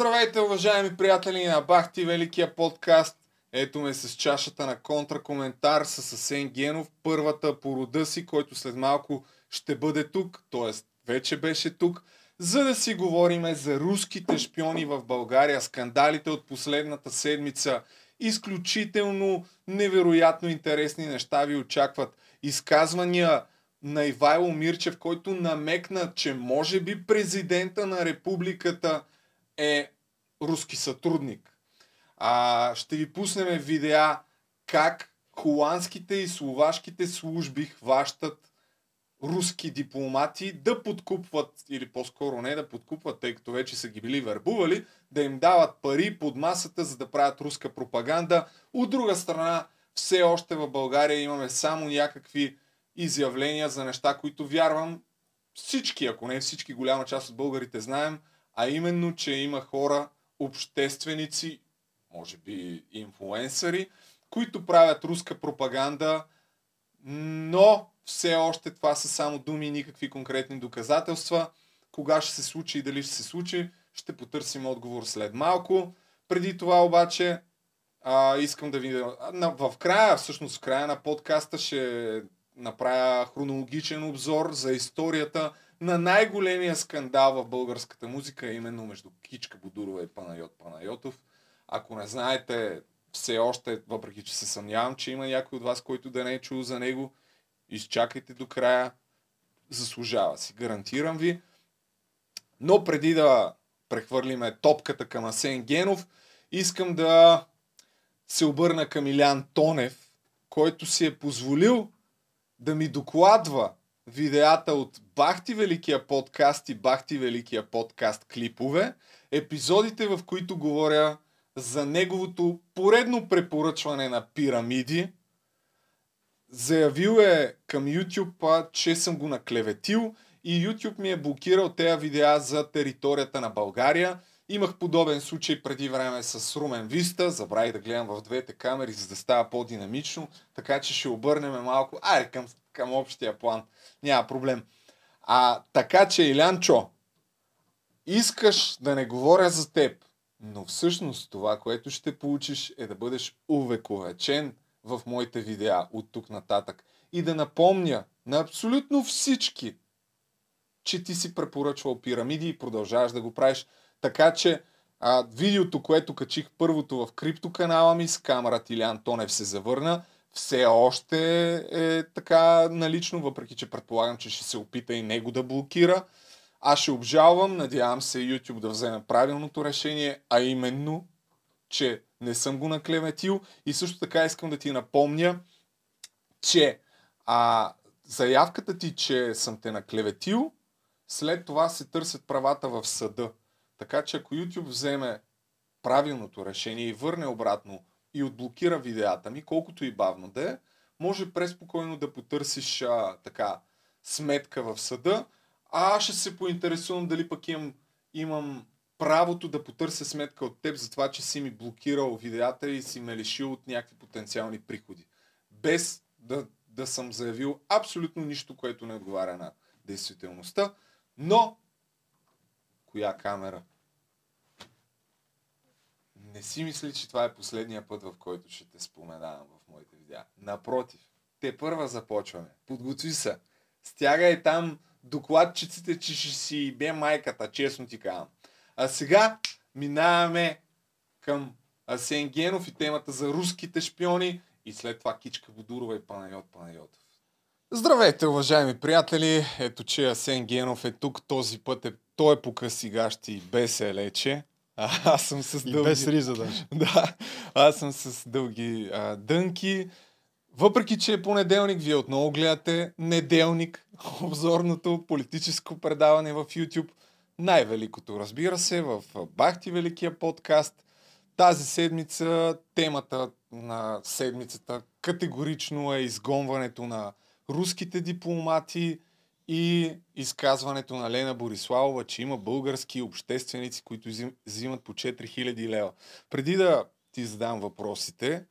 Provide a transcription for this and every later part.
Здравейте, уважаеми приятели на Бахти Великия подкаст. Ето ме с чашата на контракоментар с Асен Генов, първата по рода си, който след малко ще бъде тук, т.е. вече беше тук, за да си говорим за руските шпиони в България, скандалите от последната седмица. Изключително невероятно интересни неща ви очакват. Изказвания на Ивайло Мирчев, който намекна, че може би президента на републиката е руски сътрудник. А, ще ви пуснем видеа как холандските и словашките служби хващат руски дипломати да подкупват, или по-скоро не да подкупват, тъй като вече са ги били вербували, да им дават пари под масата, за да правят руска пропаганда. От друга страна, все още в България имаме само някакви изявления за неща, които вярвам всички, ако не всички, голяма част от българите знаем, а именно, че има хора, общественици, може би инфлуенсъри, които правят руска пропаганда, но все още това са само думи и никакви конкретни доказателства. Кога ще се случи и дали ще се случи, ще потърсим отговор след малко. Преди това обаче а, искам да ви... В края, всъщност в края на подкаста ще направя хронологичен обзор за историята на най-големия скандал в българската музика, именно между Кичка Будурова и Панайот Панайотов. Ако не знаете все още, въпреки че се съмнявам, че има някой от вас, който да не е чул за него, изчакайте до края. Заслужава си, гарантирам ви. Но преди да прехвърлиме топката към Асен Генов, искам да се обърна към Илян Тонев, който си е позволил да ми докладва видеята от Бахти Великия подкаст и Бахти Великия подкаст клипове, епизодите в които говоря за неговото поредно препоръчване на пирамиди. Заявил е към YouTube, че съм го наклеветил и YouTube ми е блокирал тези видеа за територията на България. Имах подобен случай преди време с Румен Виста, забравих да гледам в двете камери, за да става по-динамично, така че ще обърнем малко, айде към, към общия план, няма проблем. А така че, Илянчо, искаш да не говоря за теб, но всъщност това, което ще получиш е да бъдеш увековечен в моите видеа от тук нататък и да напомня на абсолютно всички, че ти си препоръчвал пирамиди и продължаваш да го правиш. Така че а, видеото, което качих първото в криптоканала ми с камерата или Антонев се завърна, все още е така налично, въпреки че предполагам, че ще се опита и него да блокира. Аз ще обжалвам, надявам се YouTube да вземе правилното решение, а именно, че не съм го наклеветил и също така искам да ти напомня, че а, заявката ти, че съм те наклеветил, след това се търсят правата в съда. Така че ако YouTube вземе правилното решение и върне обратно и отблокира видеята ми, колкото и бавно да е, може преспокойно да потърсиш а, така сметка в съда, а аз ще се поинтересувам дали пък имам, имам правото да потърся сметка от теб за това, че си ми блокирал видеята и си ме лишил от някакви потенциални приходи. Без да, да съм заявил абсолютно нищо, което не отговаря на действителността. Но, коя камера? Не си мисли, че това е последния път, в който ще те споменавам в моите видеа. Напротив, те първа започваме. Подготви се. Стягай там докладчиците, че ще си бе майката, честно ти казвам. А сега минаваме към Асен Генов и темата за руските шпиони и след това Кичка Бодурова и Панайот Панайотов. Здравейте, уважаеми приятели! Ето, че Асен Генов е тук. Този път е, той по късигащи без елече. А, аз съм с И дълги... без риза даже. Да, аз съм с дълги а, дънки. Въпреки, че е понеделник, вие отново гледате неделник, обзорното политическо предаване в YouTube. Най-великото, разбира се, в Бахти Великия подкаст. Тази седмица, темата на седмицата категорично е изгонването на руските дипломати и изказването на Лена Бориславова, че има български общественици, които взим- взимат по 4000 лева. Преди да ти задам въпросите,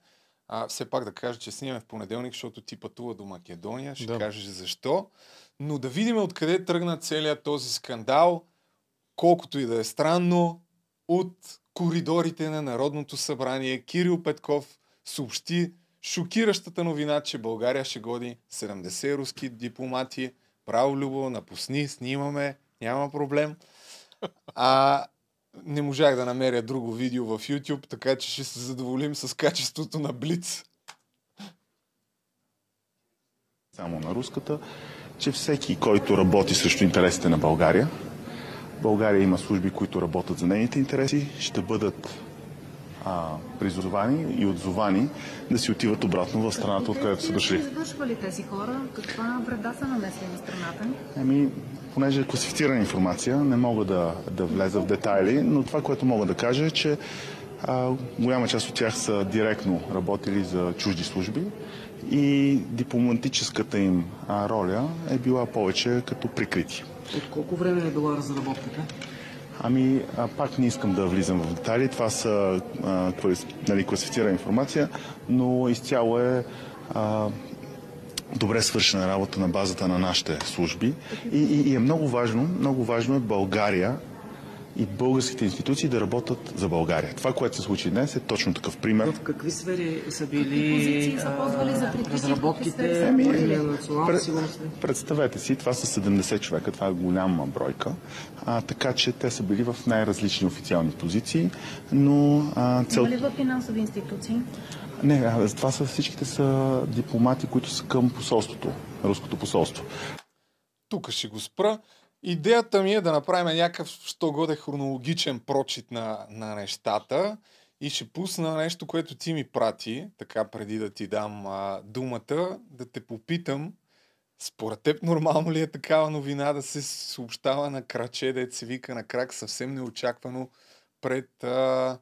а, все пак да кажа, че снимаме в понеделник, защото ти пътува до Македония, ще Да. кажеш защо. Но да видим откъде тръгна целият този скандал, колкото и да е странно, от коридорите на Народното събрание Кирил Петков съобщи шокиращата новина, че България ще годи 70 руски дипломати. Право, Любо, напусни, снимаме, няма проблем. А не можах да намеря друго видео в YouTube, така че ще се задоволим с качеството на Блиц. Само на руската, че всеки, който работи срещу интересите на България, България има служби, които работят за нейните интереси, ще бъдат а, призовани и отзовани да си отиват обратно в страната, откъдето са дошли. Извършва ли тези хора? Каква вреда са нанесли на страната? Ами, понеже е класифицирана информация, не мога да, да влеза в детайли, но това, което мога да кажа е, че а, голяма част от тях са директно работили за чужди служби и дипломатическата им а, роля е била повече като прикрити. От колко време е била разработката? Ами, а, пак не искам да влизам в детайли. Това са а, нали, класифицирана информация, но изцяло е а, добре свършена работа на базата на нашите служби. И, и, и е много важно, много важно е България и българските институции да работят за България. Това, което се случи днес е точно такъв пример. В какви сфери са били за а, прикрити? разработките на националната Пред- сигурност? Представете си, това са 70 човека, това е голяма бройка, а, така че те са били в най-различни официални позиции, но а, цел... Има ли в финансови институции? Не, това са всичките са дипломати, които са към посолството, руското посолство. Тук ще го спра. Идеята ми е да направим някакъв, що хронологичен прочит на, на нещата и ще пусна нещо, което ти ми прати, така преди да ти дам а, думата, да те попитам, според теб нормално ли е такава новина да се съобщава на краче, да се вика на крак съвсем неочаквано пред, а,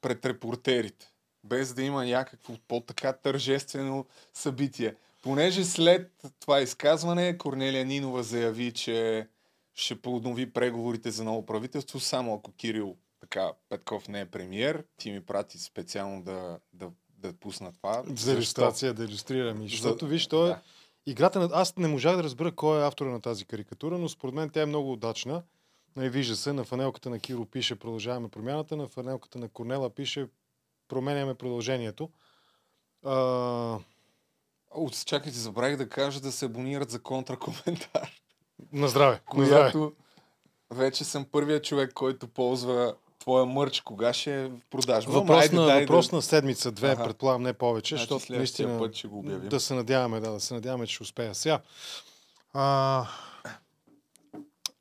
пред репортерите, без да има някакво по-така тържествено събитие. Понеже след това изказване Корнелия Нинова заяви, че ще поднови преговорите за ново правителство, само ако Кирил така, Петков не е премиер. Ти ми прати специално да, да, да пусна това. За иллюстрация да иллюстрирам. И Защото, виж, то е... Да. Играта на... Аз не можах да разбера кой е автора на тази карикатура, но според мен тя е много удачна. Нали, вижда се, на фанелката на Киро пише продължаваме промяната, на фанелката на Корнела пише променяме продължението. А, О, чакайте, забравих да кажа да се абонират за контракоментар. на здраве, на здраве. Която вече съм първият човек, който ползва твоя мърч. Кога ще е в продажба? Въпрос, айде, на, дай въпрос да... на седмица, две, Аха. предполагам, не повече, Значи защото наистина път ще го обявим. да се надяваме, да, да се надяваме, че ще успея. Сега, а,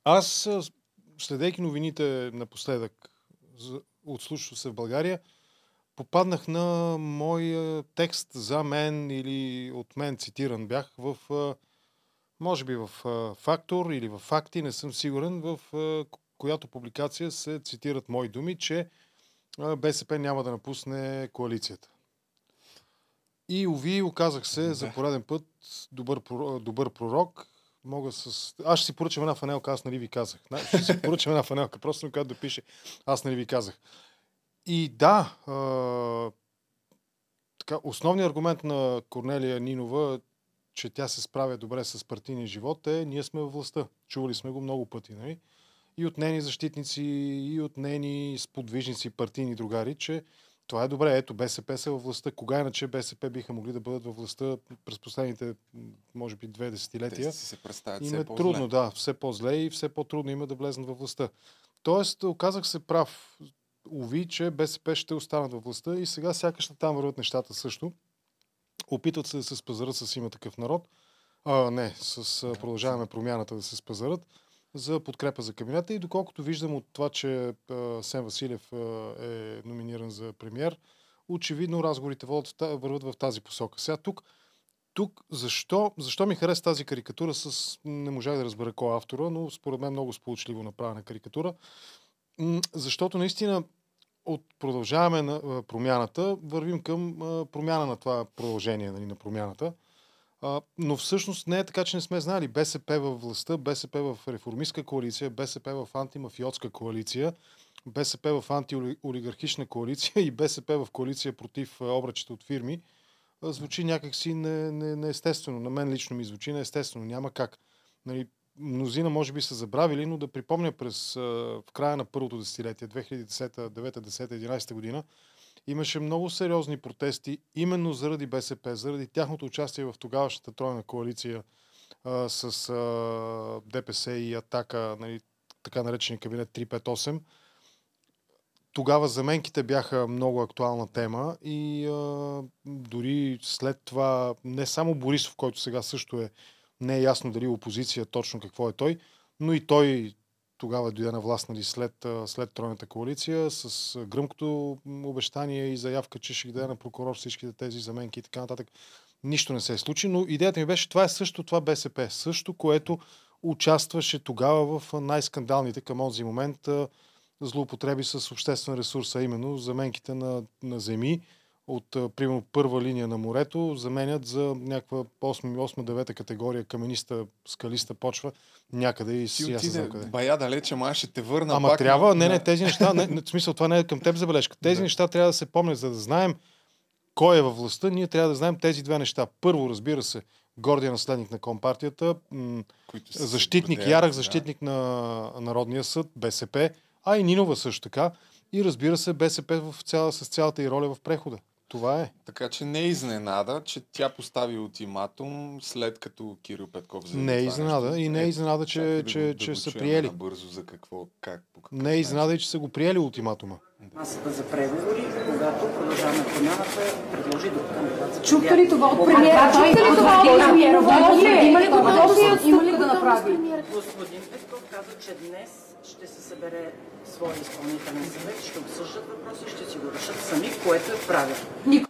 аз, следейки новините напоследък от се в България, попаднах на моя текст за мен или от мен цитиран бях в, може би в Фактор или в Факти, не съм сигурен, в която публикация се цитират мои думи, че БСП няма да напусне коалицията. И уви, оказах се за Да. пореден път добър, добър пророк. Мога с... Аз ще си поръчам една фанелка, аз нали ви казах. Знаеш, Ще си поръчам една фанелка, просто на която да пише аз нали ви казах. И да, а, така, основният аргумент на Корнелия Нинова, че тя се справя добре с партийния живот е ние сме във властта. Чували сме го много пъти, нали? И от нейни защитници, и от нейни сподвижници, партийни другари, че това е добре. Ето, БСП са във властта. Кога иначе БСП биха могли да бъдат във властта през последните, може би, две десетилетия? Те се представят Им все е по-зле. трудно, да, все по-зле и все по-трудно има да влезнат във властта. Тоест, оказах се прав. Уви, че БСП ще останат във властта и сега сякаш там върват нещата също. Опитват се да се спазарат с има такъв народ. А, не, с а, продължаваме промяната да се спазарат за подкрепа за кабинета и доколкото виждам от това, че а, Сен Василев а, е номиниран за премьер, очевидно разговорите върват в тази посока. Сега тук тук защо, защо ми хареса тази карикатура с... Не можах да разбера кой е автора, но според мен много сполучливо направена карикатура. Защото наистина от продължаваме на промяната, вървим към промяна на това продължение нали, на промяната. Но всъщност не е така, че не сме знали. БСП във властта, БСП в реформистска коалиция, БСП в антимафиотска коалиция, БСП в антиолигархична коалиция и БСП в коалиция против обръчите от фирми звучи някакси не, не, неестествено. На мен лично ми звучи неестествено. Няма как. Нали, мнозина може би са забравили, но да припомня през, в края на първото десетилетие, 2010, 9, 10, 11 година, имаше много сериозни протести именно заради БСП, заради тяхното участие в тогавашната тройна коалиция а, с а, ДПС и Атака, нали, така наречения кабинет 358. Тогава заменките бяха много актуална тема и а, дори след това не само Борисов, който сега също е, не е ясно дали опозиция точно какво е той, но и той тогава дойде на власт нали, след, след тройната коалиция с гръмкото обещание и заявка, че ще ги даде на прокурор всичките тези заменки и така нататък. Нищо не се е случи, но идеята ми беше, това е също това БСП. Също, което участваше тогава в най-скандалните към този момент злоупотреби с обществен ресурс, а именно заменките на, на земи от примерно първа линия на морето заменят за някаква 8-9 категория камениста, скалиста почва някъде и си аз знам къде. бая далече, ма ще те върна Ама пак трябва, на- не, не, тези неща, не, в смисъл, това не е към теб забележка. Тези Да. неща трябва да се помнят, за да знаем кой е във властта. Ние трябва да знаем тези две неща. Първо, разбира се, гордия наследник на Компартията, м- защитник, гордеят, ярък да. защитник на Народния съд, БСП, а и Нинова също така. И разбира се, БСП в цяла, с цялата и роля в прехода. Това е. Така че не е изненада, че тя постави ултиматум след като Кирил Петков заяви Не е изненада нещо. и не е Ето, изненада, че, да че, да че го са приели. Набързо за какво, как, по какъв Не е изненада и че са го приели ултиматума. Масата за преговори, когато продължаваме промяната, предложи друг кандидат Чухте ли това от премиера? Чухте ли това от премиера? Има ли готовност има ли да направи? Господин Петков каза, че днес ще се събере своя изпълнителен съвет, ще обсъждат въпроси, ще си го решат сами, което е правилно.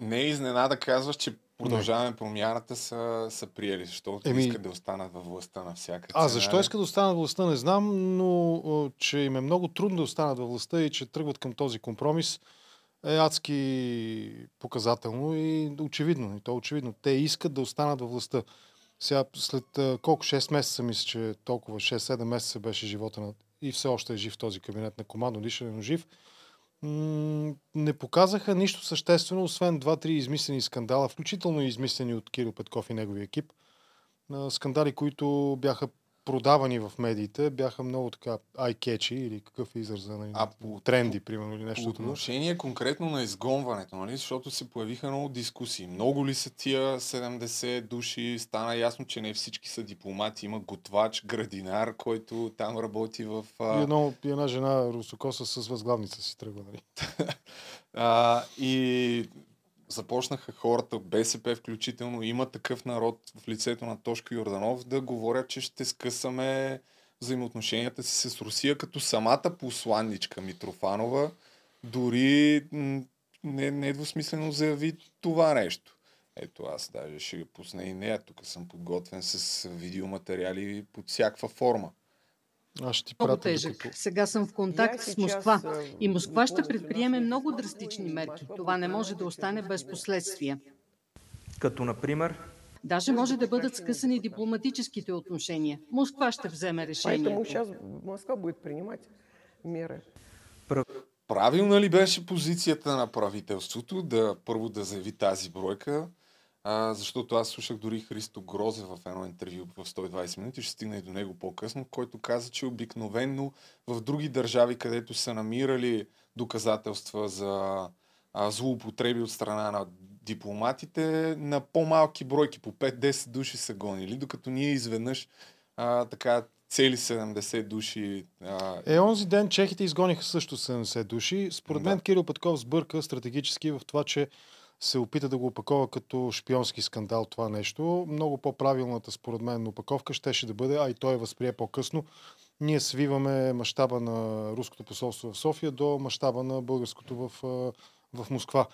Не е изненада, казваш, че продължаваме промяната са, са приели, защото Еми- искат да останат във властта на всяка А цена. защо искат да останат във властта, не знам, но а, че им е много трудно да останат във властта и че тръгват към този компромис е адски показателно и очевидно. И то очевидно. Те искат да останат във властта. Сега, след колко? 6 месеца, мисля, че толкова, 6-7 месеца беше живота на... И все още е жив този кабинет на командно дишане, но жив. Не показаха нищо съществено, освен 2-3 измислени скандала, включително измислени от Кирил Петков и неговия екип скандали, които бяха продавани в медиите, бяха много така eye-catchy или какъв е израза на А по- тренди, примерно, или По нещо такова. отношение конкретно на изгонването, нали? защото се появиха много дискусии. Много ли са тия 70 души? Стана ясно, че не всички са дипломати. Има готвач, градинар, който там работи в... И, А, едно, и една жена русокоса с възглавница си тръгва. Нали? а, и започнаха хората БСП включително, има такъв народ в лицето на Тошко Йорданов да говорят, че ще скъсаме взаимоотношенията си с Русия, като самата посланничка Митрофанова дори не, недвусмислено заяви това нещо. Ето аз даже ще пусна и нея. Тук съм подготвен с видеоматериали под всякаква форма. Аз ще ти много пратя тежък. докато... Сега съм в контакт с Москва и Москва ще предприеме много драстични мерки. Това не може да остане без последствия. Като например Даже може да бъдат скъсани дипломатическите отношения. Москва ще вземе Поэтому сейчас Москва будет принимать меры. Правилна ли беше позицията на правителството да първо да заяви тази бройка, а, защото аз слушах дори Христо Грозе в едно интервю в 120 минути, ще стигна и до него по-късно, който каза, че обикновенно в други държави, където са намирали доказателства за а, злоупотреби от страна на дипломатите, на по-малки бройки, по 5-10 души са гонили, докато ние изведнъж а, така цели 70 души а, Е, онзи ден чехите изгониха също 70 души. Според мен Да. Кирил Петков сбърка стратегически в това, че се опита да го опакова като шпионски скандал това нещо. Много по-правилната, според мен, опаковка щеше да бъде, а и той възприе по-късно. Ние свиваме мащаба на руското посолство в София до мащаба на българското в, в Москва.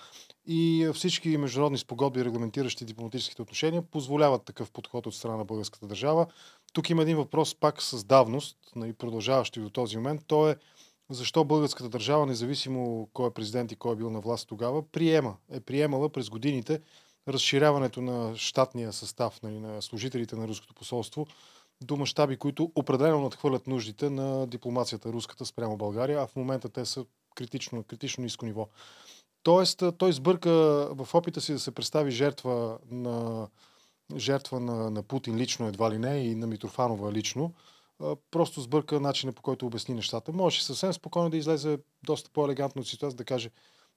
И всички международни спогодби, регламентиращи дипломатическите отношения, позволяват такъв подход от страна на българската държава. Тук има един въпрос пак с давност, нали, продължаващи до този момент. То е защо българската държава, независимо кой е президент и кой е бил на власт тогава, приема, е приемала през годините разширяването на щатния състав нали, на служителите на руското посолство до мащаби, които определено надхвърлят нуждите на дипломацията руската спрямо България, а в момента те са критично, критично ниско ниво. Тоест, той сбърка в опита си да се представи жертва на жертва на, на Путин лично едва ли не и на Митрофанова лично. Просто сбърка начина по който обясни нещата. Може съвсем спокойно да излезе доста по-елегантно от ситуация да каже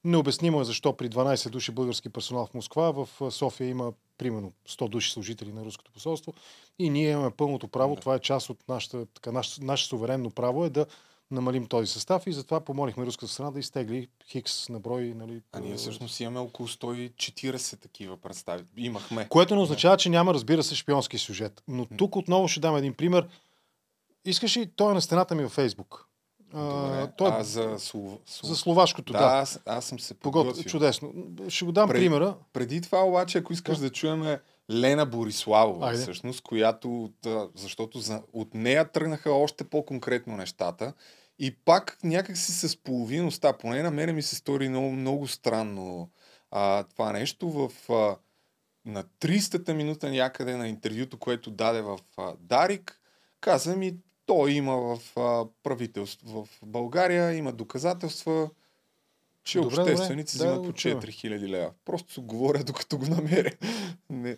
Необяснимо е защо при 12 души български персонал в Москва, в София има примерно 100 души служители на руското посолство и ние имаме пълното право, това е част от нашата, така, наше, наше суверенно право е да намалим този състав и затова помолихме руската страна да изтегли хикс на брой. Нали, а ние всъщност имаме около 140 такива представи. Имахме. Което не означава, че няма, разбира се, шпионски сюжет. Но тук отново ще дам един пример. Искаш ли, той е на стената ми във Фейсбук. Добре. той, а за, слов... за словашкото, да. да. Аз, аз съм се подготвил. Чудесно. Ще го дам Пред, примера. Преди това обаче, ако искаш да, да чуем Лена Бориславова, Айде. всъщност, която, защото за, от нея тръгнаха още по-конкретно нещата. И пак някак си с половиността, поне на мене ми се стори много, много странно а, това нещо в а, на 300-та минута някъде на интервюто, което даде в а, Дарик, каза ми, той има в а, правителство в България, има доказателства, че добре, общественици добре. взимат да, по 4000 лева. Просто се говоря, докато го намеря. Не.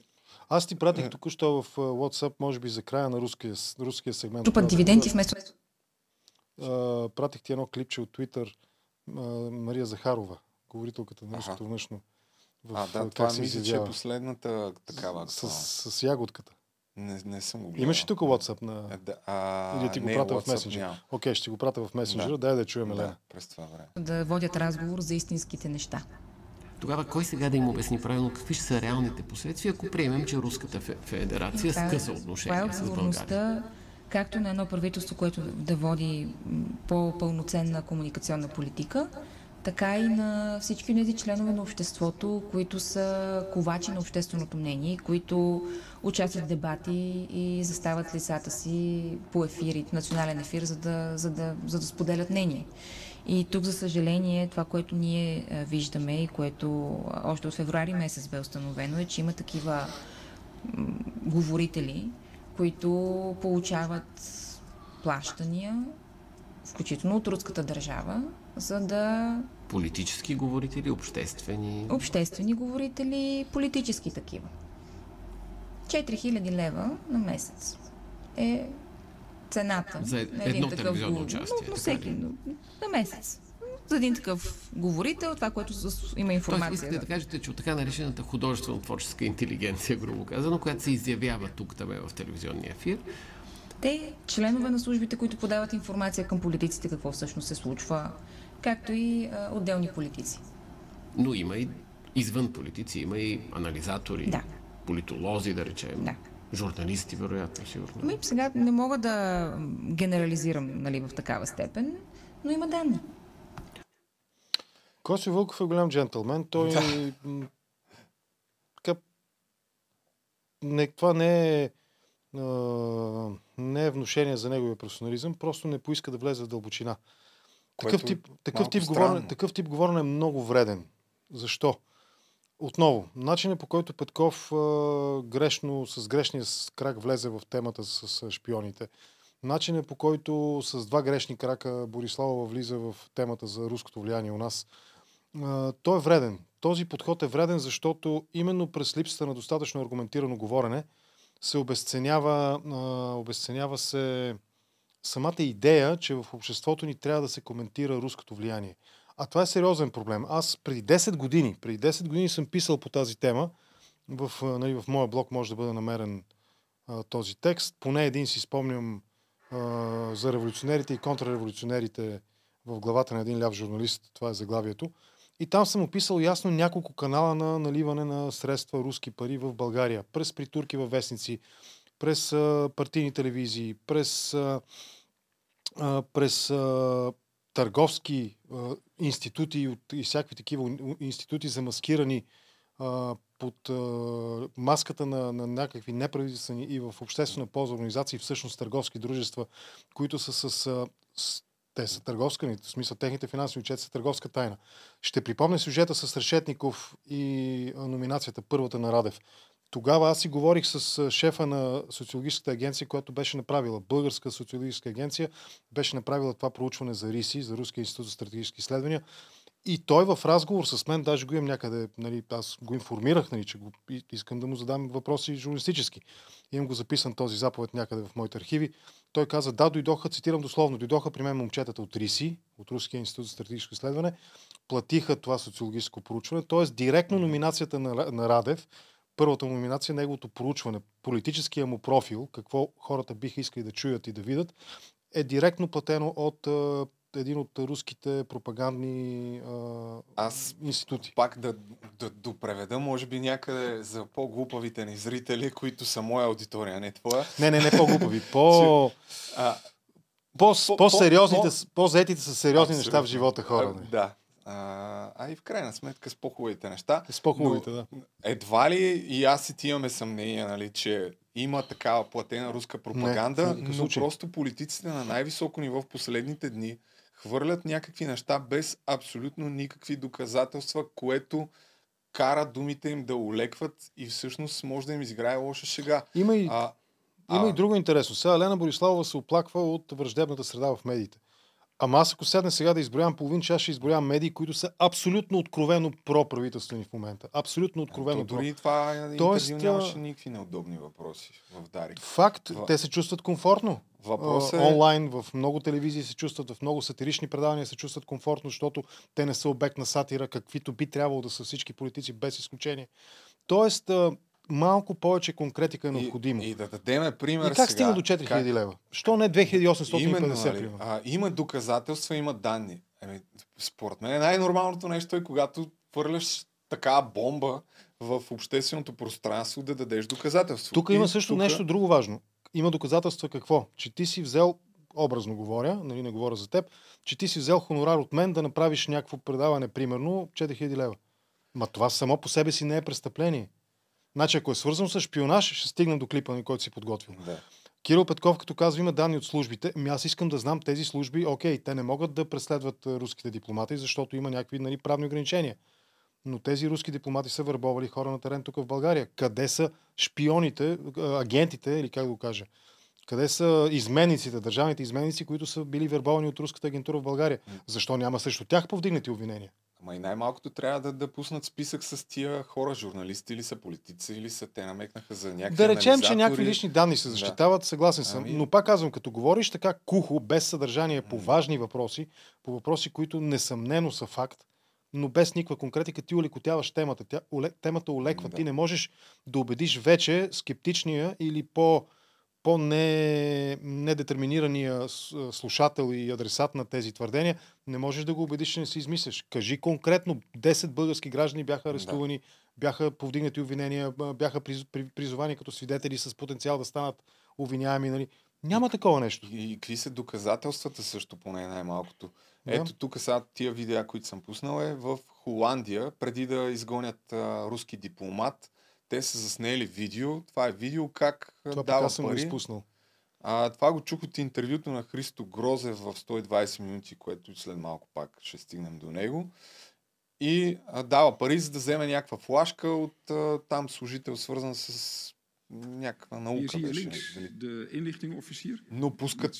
Аз ти пратих току-що в WhatsApp, може би за края на руския, руския сегмент. Трупат дивиденти вместо... Uh, пратих ти едно клипче от Twitter uh, Мария Захарова, говорителката на руското външно. В, а, да, това мисля, че е последната такава. С, с, с ягодката. Не, не съм го гледал. Имаш ли тук WhatsApp на... А, да, а, Или ти го не, пратя в месенджера? Окей, okay, ще го пратя в месенджера. Да. Дай да чуем Елена. Да, през това време. Да водят разговор за истинските неща. Тогава кой сега да им обясни правилно какви ще са реалните последствия, ако приемем, че Руската федерация това, скъса отношения това е с България? както на едно правителство, което да води по-пълноценна комуникационна политика, така и на всички тези членове на обществото, които са ковачи на общественото мнение, които участват в дебати и застават лицата си по ефири, национален ефир, за да, за да, за да споделят мнение. И тук, за съжаление, това, което ние виждаме и което още от февруари месец бе установено, е, че има такива говорители, които получават плащания, включително от руската държава, за да... Политически говорители, обществени... Обществени говорители, политически такива. 4000 лева на месец е цената за на един едно такъв говор... участие. Но, но всеки, но, на месец. За един такъв говорител, това, което има информация. Тоест, искате да кажете, че от така наречената художествено-творческа интелигенция, грубо казано, която се изявява тук там в телевизионния ефир, те, членове на службите, които подават информация към политиците, какво всъщност се случва, както и а, отделни политици. Но има и извън политици, има и анализатори, да. политолози, да речем. Да. Журналисти, вероятно, сигурно. Ами, сега не мога да генерализирам нали, в такава степен, но има данни. Коси Вълков е голям джентълмен. Той да. така, не, това не е не е внушение за неговия персонализъм, просто не поиска да влезе в дълбочина. Такъв тип, такъв, тип говорене, такъв тип говорене е много вреден. Защо? Отново, начинът по който Петков а, грешно, с грешния крак влезе в темата с, с шпионите, начинът по който с два грешни крака Борислава влиза в темата за руското влияние у нас, а, той е вреден. Този подход е вреден, защото именно през липсата на достатъчно аргументирано говорене, се обесценява, а, обесценява се самата идея, че в обществото ни трябва да се коментира руското влияние. А това е сериозен проблем. Аз преди 10 години, преди 10 години съм писал по тази тема. В, нали, в моя блог може да бъде намерен а, този текст. Поне един си спомням а, за революционерите и контрреволюционерите в главата на един ляв журналист. Това е заглавието. И там съм описал ясно няколко канала на наливане на средства, руски пари в България. През притурки във вестници, през а, партийни телевизии, през, а, а, през а, търговски а, институти от, и всякакви такива институти замаскирани а, под а, маската на, на някакви неправителствени и в обществена полза организации, всъщност търговски дружества, които са с, с те са търговска, в смисъл техните финансови отчети са търговска тайна. Ще припомня сюжета с Решетников и номинацията първата на Радев. Тогава аз си говорих с шефа на социологическата агенция, която беше направила, българска социологическа агенция, беше направила това проучване за РИСИ, за Руския институт за стратегически изследвания. И той в разговор с мен, даже го имам някъде, нали, аз го информирах, нали, че го, искам да му задам въпроси журналистически. Имам го записан този заповед някъде в моите архиви. Той каза, да, дойдоха, цитирам дословно, дойдоха при мен момчетата от РИСИ, от Руския институт за стратегическо изследване, платиха това социологическо проучване, т.е. директно номинацията на, на Радев, първата номинация, неговото проучване, политическия му профил, какво хората биха искали да чуят и да видят, е директно платено от един от руските пропагандни а, Аз институти. Пак да, да допреведа, може би някъде за по-глупавите ни зрители, които са моя аудитория, не твоя. Не, не, не по-глупави. По... а, по, по, по-сериозните, по, по-заетите са сериозни абсолютно. неща в живота хора. Не? Да. А, а и в крайна сметка с по-хубавите неща. С по-хубавите, да. Едва ли и аз и ти имаме съмнение, нали, че има такава платена руска пропаганда, не, но просто политиците на най-високо ниво в последните дни хвърлят някакви неща без абсолютно никакви доказателства, което кара думите им да олекват и всъщност може да им изиграе лоша шега. Има и, а, има а... и друго интересно. Сега Елена Бориславова се оплаква от враждебната среда в медиите. Ама аз ако седна сега да изброявам половин час, ще изброявам медии, които са абсолютно откровено проправителствени в момента. Абсолютно откровено. То, дори това Тоест, нямаше никакви неудобни въпроси в Дарик. Факт, в... те се чувстват комфортно. Въпрос е... Онлайн, в много телевизии се чувстват, в много сатирични предавания се чувстват комфортно, защото те не са обект на сатира, каквито би трябвало да са всички политици, без изключение. Тоест, малко повече конкретика е необходимо. И, и да дадем пример И как стига до 4000 как... лева? Що не 2850 Именно, нали, а, Има доказателства, има данни. Еми, според мен най-нормалното нещо е когато хвърляш такава бомба в общественото пространство да дадеш доказателство. Тук има също тук... нещо друго важно. Има доказателства какво? Че ти си взел, образно говоря, нали не говоря за теб, че ти си взел хонорар от мен да направиш някакво предаване, примерно 4000 лева. Ма това само по себе си не е престъпление. Значи, ако е свързано с шпионаж, ще стигнем до клипа, на който си подготвил. Да. Кирил Петков, като казва, има данни от службите. Ами аз искам да знам тези служби, окей, те не могат да преследват руските дипломати, защото има някакви нали, правни ограничения. Но тези руски дипломати са върбовали хора на терен тук в България. Къде са шпионите, агентите, или как да го кажа? Къде са изменниците, държавните изменници, които са били вербовани от руската агентура в България? Защо няма също тях повдигнати обвинения? Ама и най-малкото трябва да, да пуснат списък с тия хора, журналисти или са политици, или са те намекнаха за някакви Да речем, че някакви лични данни се защитават, да. съгласен съм. Ами... Но пак казвам, като говориш така кухо, без съдържание по важни въпроси, по въпроси, които несъмнено са факт, но без никаква конкретика, ти улекотяваш темата. Тя, темата олеква. Да. Ти не можеш да убедиш вече скептичния или по- по-недетерминирания слушател и адресат на тези твърдения, не можеш да го убедиш, че не си измисляш. Кажи конкретно, 10 български граждани бяха арестувани, да. бяха повдигнати обвинения, бяха призовани като свидетели с потенциал да станат обвиняеми. Нали? Няма такова нещо. И, и какви са доказателствата също, поне най-малкото? Да. Ето тук сега тия видеа, които съм пуснал е в Холандия, преди да изгонят а, руски дипломат те са заснели видео. Това е видео как това дава съм пари. изпуснал. А, това го чух от интервюто на Христо Грозев в 120 минути, което след малко пак ще стигнем до него. И а, дава пари, за да вземе някаква флашка от а, там служител, свързан с някаква наука. Hier zie je links de inlichtingenofficier. Но пускат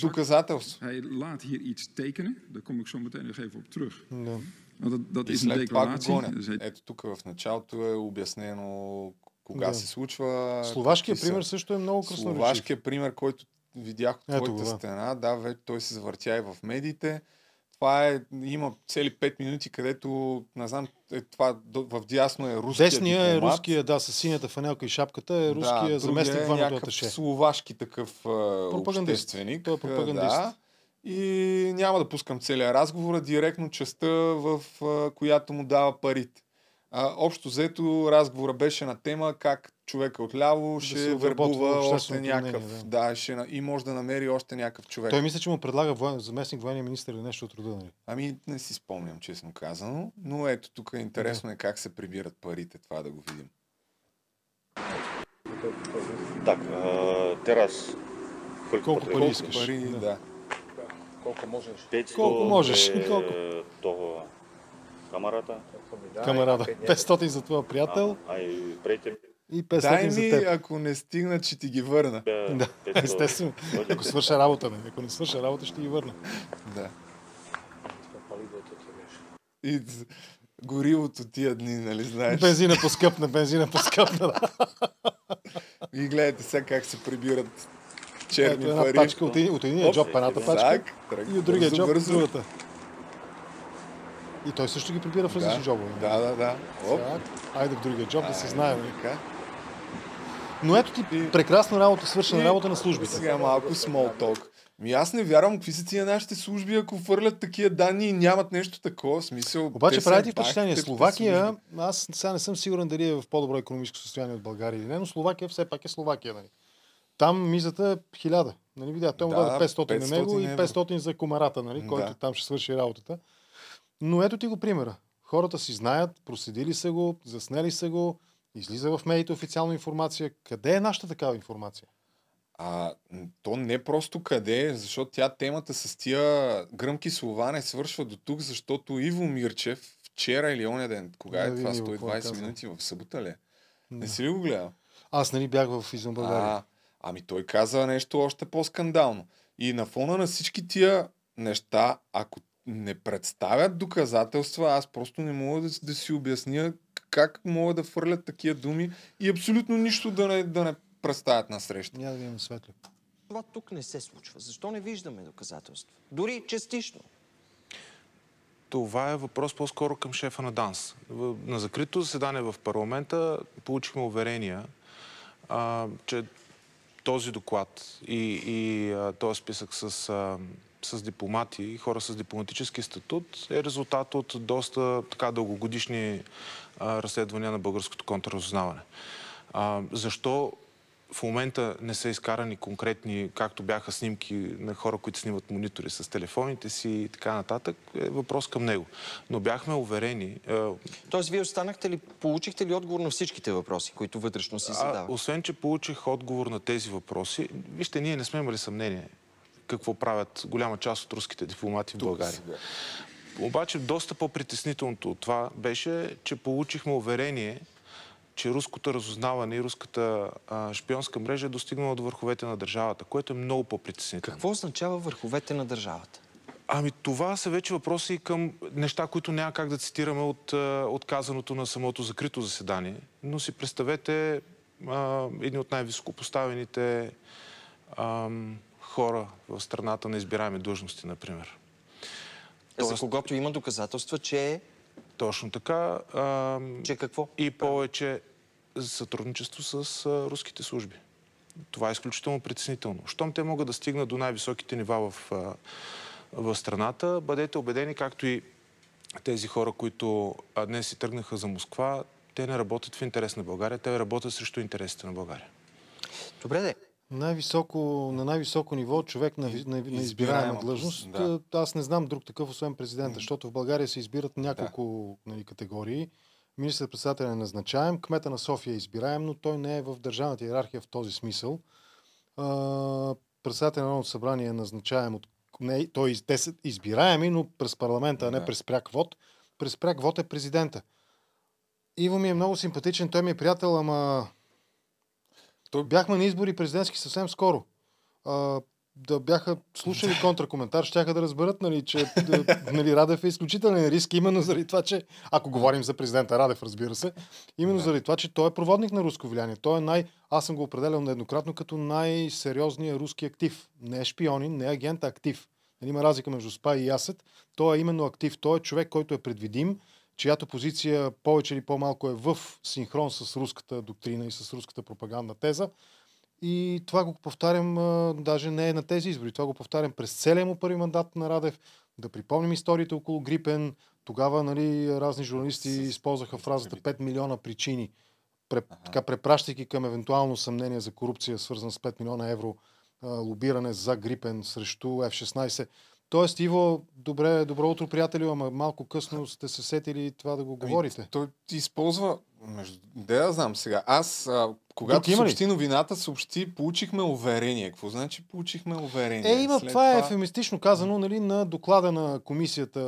доказателство. Hij laat hier iets tekenen. Daar kom ik zo meteen nog even op terug. Да. Dat, dat is een declaratie. Ето тук в началото е обяснено кога да. се случва. Словашкия пример също е много красноречив. Словашкия пример, който видях от твоята стена, да, вече той се завъртя и в медиите. Това е, има цели 5 минути, където, не знам, е, това в дясно е руския Десния е дипломат. е руския, да, с синята фанелка и шапката е руския да, заместник е някакъв словашки такъв общественик. Той е пропагандист. Да. И няма да пускам целият разговор, а директно частта, в която му дава парите. А, общо взето разговора беше на тема как човека отляво да ще вербува още някакъв. Мнение, да. да, ще, и може да намери още някакъв човек. Той мисля, че му предлага воен, заместник военния министр или нещо от рода. Нали? Ами не си спомням, честно казано. Но ето тук е интересно да. е как се прибират парите. Това да го видим. Так, терас. Колко пари искаш? Пари, да. да. Колко можеш? 500 Колко можеш? Е, Колко? Того камарата. Камарата. 500 за твоя приятел. А, а и приятел. И 500 Дай ми, за теб. ако не стигна, че ти ги върна. Да, естествено. Ако свърша работа, не. Ако не свърша работа, ще ги върна. Да. И горивото тия дни, нали знаеш? Бензина поскъпна, бензина поскъпна. да. И гледайте сега как се прибират черни Ето една пари. пачка от, от единия Оп, джоб, едната пачка и от другия джоб другата. И той също ги прибира в различни Да, джобове. Да, да, да. Оп. Сега, Айде в другия джоб да се знае. Така. Но ето ти прекрасна работа, свършена И работа на службите. Сега малко small talk. Ми аз не вярвам какви са тия нашите служби, ако фърлят такива данни и нямат нещо такова. Смисъл, Обаче те са прави ти бахтите впечатление. Словакия, аз сега не съм сигурен дали е в по-добро економическо състояние от България или не, но Словакия все пак е Словакия. Нали? Там мизата е хиляда. Нали видя? Той му Да, даде 500, на 500 него и евро. 500 за комарата, нали? Да. който там ще свърши работата. Но ето ти го примера. Хората си знаят, проследили са го, заснели са го, излиза в медиите официална информация. Къде е нашата такава информация? А, то не просто къде е, защото тя темата с тия гръмки слова не свършва до тук, защото Иво Мирчев вчера или оня ден, кога е Не, това, Иво, какво е 120 казал? минути в събота ли? е? Не Да. си ли го гледал? Аз нали бях в извън България. А, ами той каза нещо още по-скандално. И на фона на всички тия неща, ако не представят доказателства, аз просто не мога да, да си обясня как могат да фърлят такива думи и абсолютно нищо да не, да не представят на среща. Няма да имам светли. Това тук не се случва. Защо не виждаме доказателства? Дори частично. Това е въпрос по-скоро към шефа на ДАНС. На закрито заседание в парламента получихме уверения, а, че този доклад и, и този списък с, с дипломати и хора с дипломатически статут е резултат от доста така дългогодишни разследвания на българското контрразузнаване. Защо в момента не са изкарани конкретни, както бяха снимки на хора, които снимат монитори с телефоните си и така нататък, е въпрос към него. Но бяхме уверени, е, Тоест, вие останахте ли, получихте ли отговор на всичките въпроси, които вътрешно си а, задават? освен, че получих отговор на тези въпроси, вижте, ние не сме имали съмнение какво правят голяма част от руските дипломати в България. Обаче доста по-притеснителното от това беше, че получихме уверение, че руското разузнаване и руската а, шпионска мрежа е достигнала до върховете на държавата, което е много по-притеснително. Какво означава върховете на държавата? Ами това са вече въпроси към неща, които няма как да цитираме от, от казаното на самото закрито заседание. Но си представете а, едни от най-високопоставените ам, хора в страната на избираеми длъжности, например. За когото има доказателства, че е... Точно така. че какво? И повече за сътрудничество с а, руските служби. Това е изключително притеснително. Щом те могат да стигнат до най-високите нива в, а, в страната, бъдете убедени, както и тези хора, които днес си тръгнаха за Москва, те не работят в интерес на България, те работят срещу интересите на България. Добре, де. Най-високо, на най-високо ниво човек на, на, на избираема длъжност. да. Да. Аз не знам друг такъв, освен президента, защото в България се избират няколко нали, категории. Министър-председателя е назначаем, кмета на София е избираем, но той не е в държавната иерархия в този смисъл. А, председателя на Народното събрание е назначаем от... Не, той, те са избираеми, но през парламента, а не през пряк вод. През пряк вод е президента. Иво ми е много симпатичен, той ми е приятел, ама той... Бяхме на избори президентски съвсем скоро. А, да бяха слушали контракоментар, ще да разберат, нали, че да, нали, Радев е изключителен риск, именно заради това, че, ако говорим за президента Радев, разбира се, именно да. заради това, че той е проводник на руско влияние. Той е най... Аз съм го определял нееднократно като най-сериозния руски актив. Не е шпионин, не е агент, а актив. Нали, има разлика между СПА и Ясет. Той е именно актив. Той е човек, който е предвидим, чиято позиция повече или по-малко е в синхрон с руската доктрина и с руската пропагандна теза. И това го повтарям, а, даже не е на тези избори, това го повтарям през целия му първи мандат на Радев. Да припомним историите около Грипен. Тогава нали, разни журналисти използваха фразата 5 милиона причини, пре, така, препращайки към евентуално съмнение за корупция, свързан с 5 милиона евро а, лобиране за Грипен срещу F-16. Тоест, Иво, добре, добро утро, приятели, ама малко късно сте се сетили това да го говорите. Той използва, между... да я знам сега, аз, а, когато Тук има ли? съобщи новината, съобщи, получихме уверение. Какво значи получихме уверение? Е, има, След това, е ефемистично казано нали, на доклада на комисията,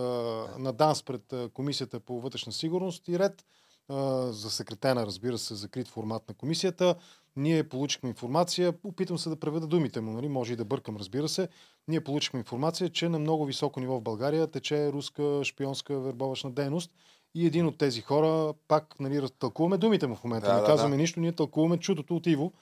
на ДАНС пред комисията по вътрешна сигурност и ред, а, засекретена, разбира се, закрит формат на комисията. Ние получихме информация, опитвам се да преведа думите му, нали? може и да бъркам, разбира се. Ние получихме информация, че на много високо ниво в България тече руска шпионска вербовъчна дейност и един от тези хора, пак нали, тълкуваме думите му в момента, Да, не да, казваме да. нищо, ние тълкуваме чудото от Иво.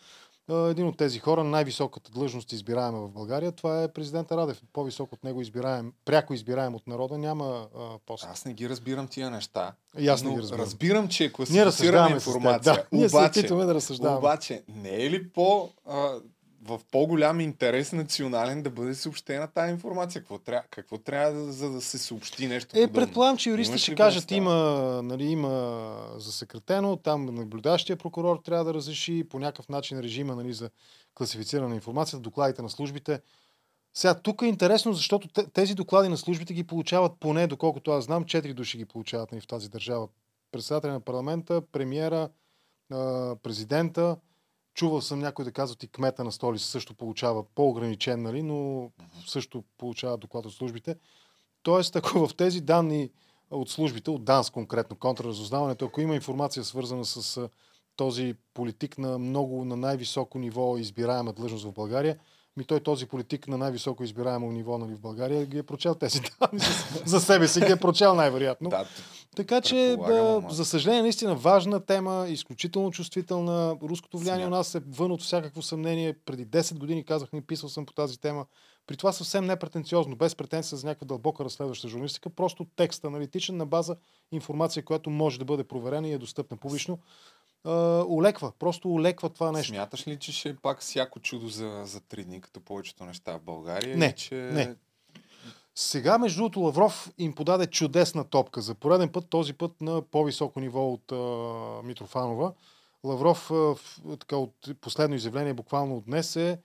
Един от тези хора, най-високата длъжност избираема в България, това е президента Радев. По-висок от него избираем, пряко избираем от народа, няма а, пост. Аз не ги разбирам тия неща. И аз не ги разбирам. разбирам, че е класифицирана информация. да. Ние се обаче, опитваме да разсъждаваме. Обаче, не е ли по, а, в по-голям интерес национален да бъде съобщена тази информация? Какво трябва, какво трябва за да се съобщи нещо Е, подобно? предполагам, че юристите ще кажат, има, нали, има засекретено, там наблюдащия прокурор трябва да разреши по някакъв начин режима нали, за класифициране на информацията, докладите на службите. Сега, тук е интересно, защото те- тези доклади на службите ги получават поне, доколкото аз знам, четири души ги получават нали, в тази държава. Председателя на парламента, премиера, президента, чувал съм някой да казват и кмета на столица също получава по-ограничен, нали, но също получава доклад от службите. Тоест, ако в тези данни от службите, от ДАНС конкретно, контраразузнаването, ако има информация свързана с този политик на много, на най-високо ниво избираема длъжност в България, ми той този политик на най-високо избираемо ниво нали, в България ги е прочел тези данни за, себе си, ги е прочел най-вероятно. Да, така че, да, за съжаление, наистина важна тема, изключително чувствителна. Руското влияние у Смя- нас е вън от всякакво съмнение. Преди 10 години казах, ни писал съм по тази тема. При това съвсем непретенциозно, без претенция за някаква дълбока разследваща журналистика, просто текст аналитичен на база информация, която може да бъде проверена и е достъпна публично. Улеква, просто улеква това нещо. Смяташ ли, че ще е пак всяко чудо за, за три дни, като повечето неща в България? Не, че... не. Сега, между другото, Лавров им подаде чудесна топка. За пореден път, този път на по-високо ниво от а, Митрофанова. Лавров, а, така, от последно изявление, буквално от днес е,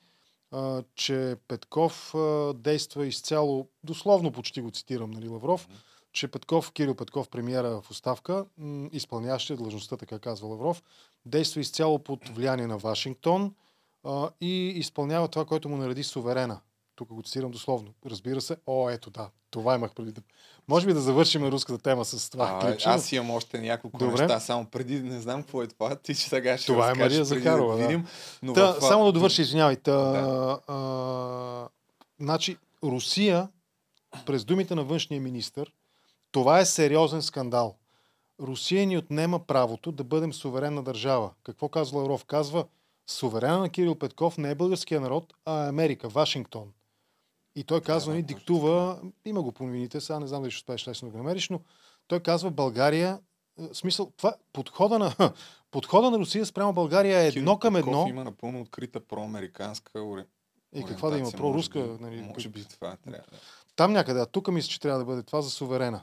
а, че Петков а, действа изцяло, дословно почти го цитирам, нали, Лавров, че Петков, Кирил Петков, премиера в оставка, м, изпълняващия длъжността, така казва Лавров, действа изцяло под влияние на Вашингтон а, и изпълнява това, което му нареди суверена. Тук го цитирам дословно. Разбира се, о, ето да, това имах преди. Може би да завършим руската тема с това А, клипче. аз имам още няколко Добре. неща, само преди не знам какво е това. Ти ще сега ще Това е Мария Захарова. да Да. видим. Но Та, в, Само да довърши, извинявай. Та, Да. а, значи, Русия, през думите на външния министр, това е сериозен скандал. Русия ни отнема правото да бъдем суверенна държава. Какво казва Лавров? Казва, суверена на Кирил Петков не е българския народ, а е Америка, Вашингтон. И той казва, ни диктува, има го по новините, сега не знам дали ще успееш лесно да го намериш, но той казва България, е, смисъл, това, подхода на, подхода на Русия спрямо България е едно към Петков едно. има напълно открита проамериканска. И каква да има? Проруска? Може нали, може би това трябва Там някъде, а тук мисля, че трябва да бъде това за суверена.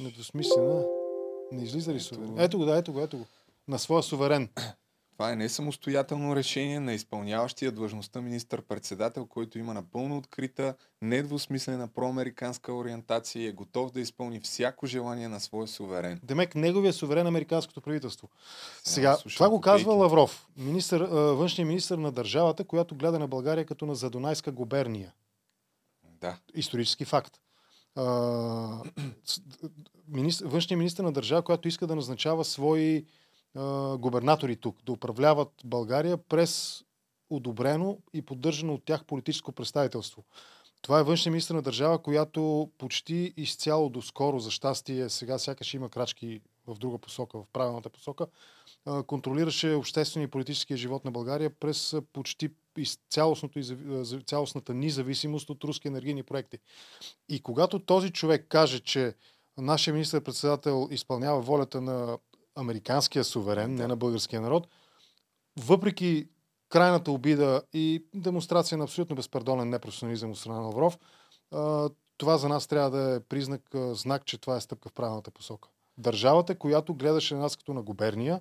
Недвусмислена. Не излиза ли суверен? Ето го, да, ето го, ето го. На своя суверен. Това е не самостоятелно решение на изпълняващия длъжността министър-председател, който има напълно открита, недвусмислена проамериканска ориентация и е готов да изпълни всяко желание на своя суверен. Демек, неговия суверен е американското правителство. Сега, слушам това го копейки. казва Лавров, министър, външния министр на държавата, която гледа на България като на Задонайска губерния. Да. Исторически факт. А, министр, външния министр на държава, която иска да назначава свои а, губернатори тук, да управляват България през одобрено и поддържано от тях политическо представителство. Това е външния министр на държава, която почти изцяло доскоро, за щастие, сега сякаш има крачки в друга посока, в правилната посока, контролираше обществения и политическия живот на България през почти цялостната ни зависимост от руски енергийни проекти. И когато този човек каже, че нашия министър-председател изпълнява волята на американския суверен, не на българския народ, въпреки крайната обида и демонстрация на абсолютно безпардонен непрофесионализъм от страна на Лавров, това за нас трябва да е признак, знак, че това е стъпка в правилната посока. Държавата, която гледаше на нас като на губерния,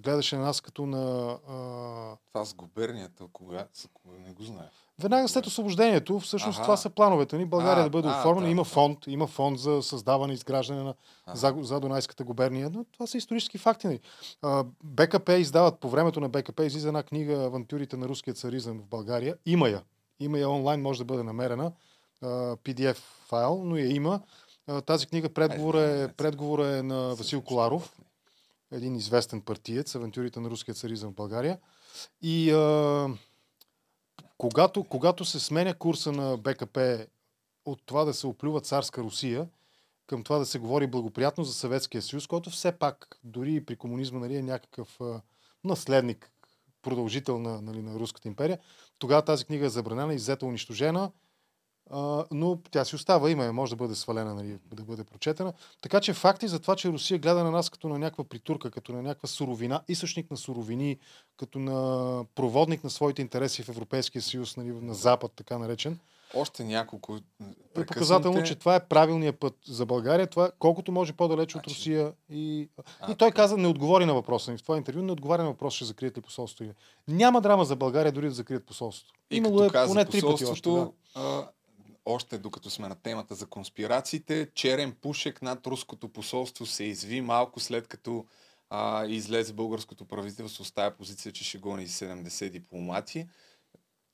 гледаше на нас като на... А... Това с губернията, кога, за кога не го знае. Веднага след освобождението, всъщност Аха. това са плановете ни. България А, да бъде а, оформена. да, има да. фонд, има фонд за създаване и изграждане на за, за Дунайската губерния. Но това са исторически факти. нали. А, БКП издават, по времето на БКП излиза една книга Авантюрите на руския царизъм в България. Има я. Има я онлайн, може да бъде намерена. а, PDF файл, но я има. А, Тази книга предговор е, предговор е на Васил Коларов. Един известен партиец, авантюрите на руския царизъм в България. И а, когато, когато се сменя курса на БКП от това да се оплюва царска Русия, към това да се говори благоприятно за Съветския съюз, който все пак, дори и при комунизма, нали, е някакъв а, наследник, продължител на, нали, на Руската империя. Тогава тази книга е забранена, иззета, унищожена, а, но тя си остава име, може да бъде свалена, нали, да бъде прочетена. Така че факти за това, че Русия гледа на нас като на някаква притурка, като на някаква суровина, източник на суровини, като на проводник на своите интереси в Европейския съюз, нали, на Запад, така наречен, Още няколко. е показателно, че това е правилният път за България. Това е колкото може по-далеч от Русия. И, и той каза, не отговори на въпроса ми в това интервю, не отговаря на въпроса, ще закрият ли посолството. Няма драма за България дори да закрият посолството. И Имало е поне три пъти още. Да. а, още докато сме на темата за конспирациите, черен пушек над руското посолство се изви малко след като а, излезе българското правителство с тая позиция, че ще гони 70 дипломати.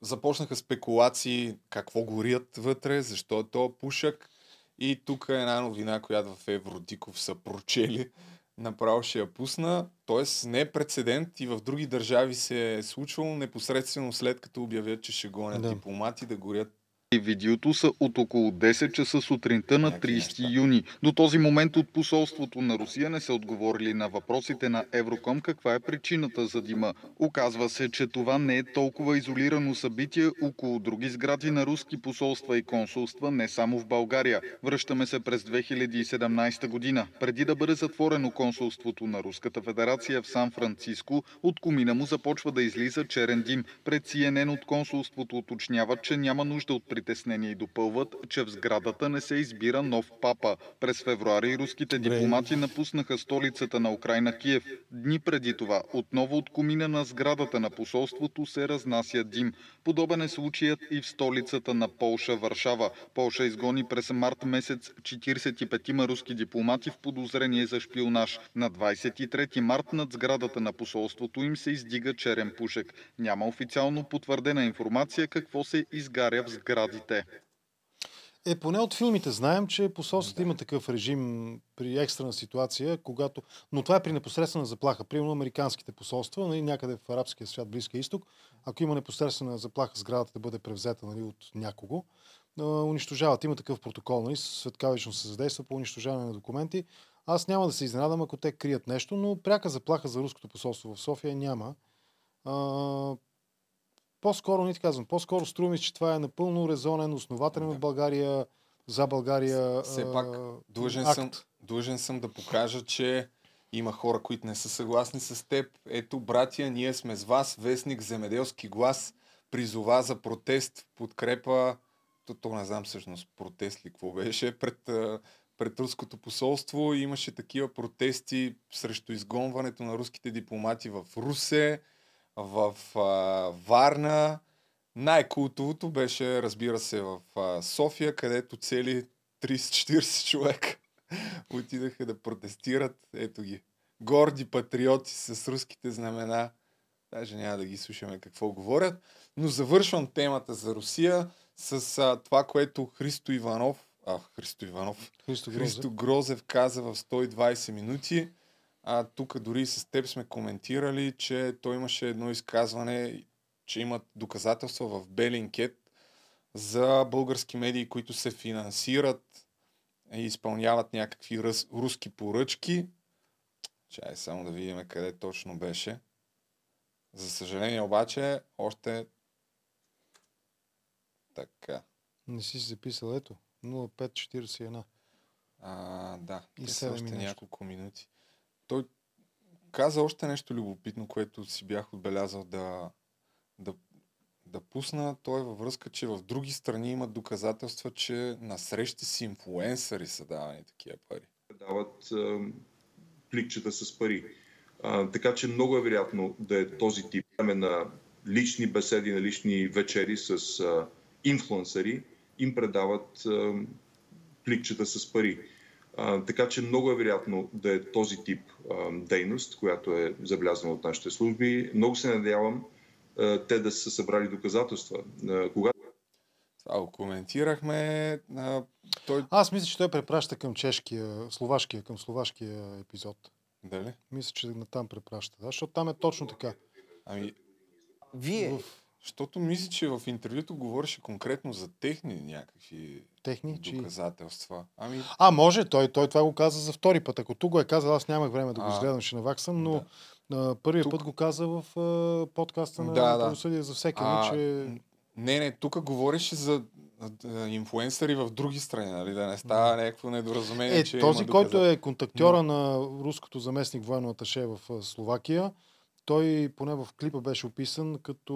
Започнаха спекулации какво горят вътре, защо е то пушък. И тук е една новина, която в Евродиков са прочели. Направо ще я пусна. Тоест не е прецедент и в други държави се е случвало непосредствено след като обявят, че ще гонят Да. дипломати да горят видеото са от около 10 часа сутринта на 30 юни. До този момент от посолството на Русия не са отговорили на въпросите на Евроком каква е причината за дима. Оказва се, че това не е толкова изолирано събитие около други сгради на руски посолства и консулства, не само в България. Връщаме се през 2017 година. Преди да бъде затворено консулството на Руската федерация в Сан-Франциско, от комина му започва да излиза черен дим. Пред CNN от консулството уточняват, че няма нужда от притеснение и допълват, че в сградата не се избира нов папа. През февруари руските дипломати напуснаха столицата на Украина Киев. Дни преди това, отново от комина на сградата на посолството се разнася дим. Подобен е случаят и в столицата на Полша, Варшава. Полша изгони през март месец 45 руски дипломати в подозрение за шпионаж. На 23 март над сградата на посолството им се издига черен пушек. Няма официално потвърдена информация какво се изгаря в сградите. Е, поне от филмите знаем, че посолството има такъв режим при екстрена ситуация, когато... Но това е при непосредствена заплаха. Примерно американските посолства, нали, някъде в арабския свят, Близкия изток, ако има непосредствена заплаха сградата да бъде превзета нали, от някого, унищожават. Има такъв протокол. Нали, светкавично се задейства по унищожаване на документи. Аз няма да се изненадам, ако те крият нещо, но пряка заплаха за руското посолство в София няма. А, по-скоро, не ти казвам, по-скоро струва ми се, че това е напълно резонен, основателен от България, за България Все а, пак, длъжен акт. съм, длъжен съм да покажа, че има хора, които не са съгласни с теб. Ето, братия, ние сме с вас. Вестник Земеделски глас призова за протест подкрепа, то, то не знам всъщност протест ли какво беше, пред, пред руското посолство. Имаше такива протести срещу изгонването на руските дипломати в Русе, в а, Варна. Най-култовото беше, разбира се, в а, София, където цели 30-40 човека отидаха да протестират. Ето ги. Горди патриоти с руските знамена. Даже няма да ги слушаме какво говорят. Но завършвам темата за Русия с а, това, което Христо Иванов, а, Христо Иванов, Христо Грозев. Христо Грозев каза в 120 минути. А, тук дори с теб сме коментирали, че той имаше едно изказване, че имат доказателства в Белинкет за български медии, които се финансират и изпълняват някакви ръс, руски поръчки. Чай само да видим къде точно беше. За съжаление обаче, още така. Не си записал, ето. 0541. А, да, И те са седем още и нещо. няколко минути. Той каза още нещо любопитно, което си бях отбелязал да, да, да пусна. Той е във връзка, че в други страни имат доказателства, че на срещи с инфлуенсъри са давани такива пари. дават а, пликчета с пари. А, така че много е вероятно да е този тип време на лични беседи, на лични вечери с а, инфлуенсъри, им предават а, пликчета с пари. А, така че много е вероятно да е този тип а, дейност, която е забелязвана от нашите служби. Много се надявам а, те да са събрали доказателства. А, когато Това го коментирахме. А, той Аз мисля, че той препраща към чешкия, словашкия, към словашкия епизод. Дали? Мисля, че натам препраща. Да? Защото там е точно така. Ами, Вие, Защото мисля, че в интервюто говореше конкретно за техни някакви Техни, доказателства. Ами, А, може, той, той това го каза за втори път. Ако тук го е казал, аз нямах време да го изгледам, ще наваксам, но да. първият път го каза в а, подкаста на Да, да. Правосъдие за всеки, А, че... Не, не, тук говореше за а, инфлуенсъри в други страни, нали? Да не става някакво недоразумение, Е, че този, има който е контактьора на руското заместник военно аташе в Словакия, той поне в клипа беше описан като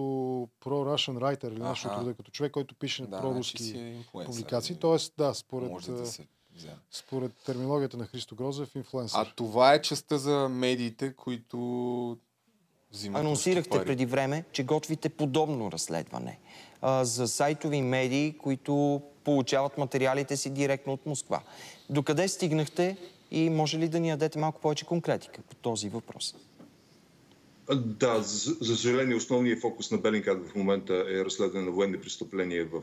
pro-Russian writer или нещо рода, като човек, който пише Да, проруски значи е инфлуенсър, публикации. Тоест, да, според, Може да се вземе. според терминологията на Христо Грозев, инфлуенсър. А това е частта за медиите, които взимат анонсирахте преди време, че готвите подобно разследване а, за сайтови медии, които получават материалите си директно от Москва. Докъде стигнахте и може ли да ни дадете малко повече конкретика по този въпрос? Да, за, съжаление, основният фокус на Белинград в момента е разследване на военни престъпления в,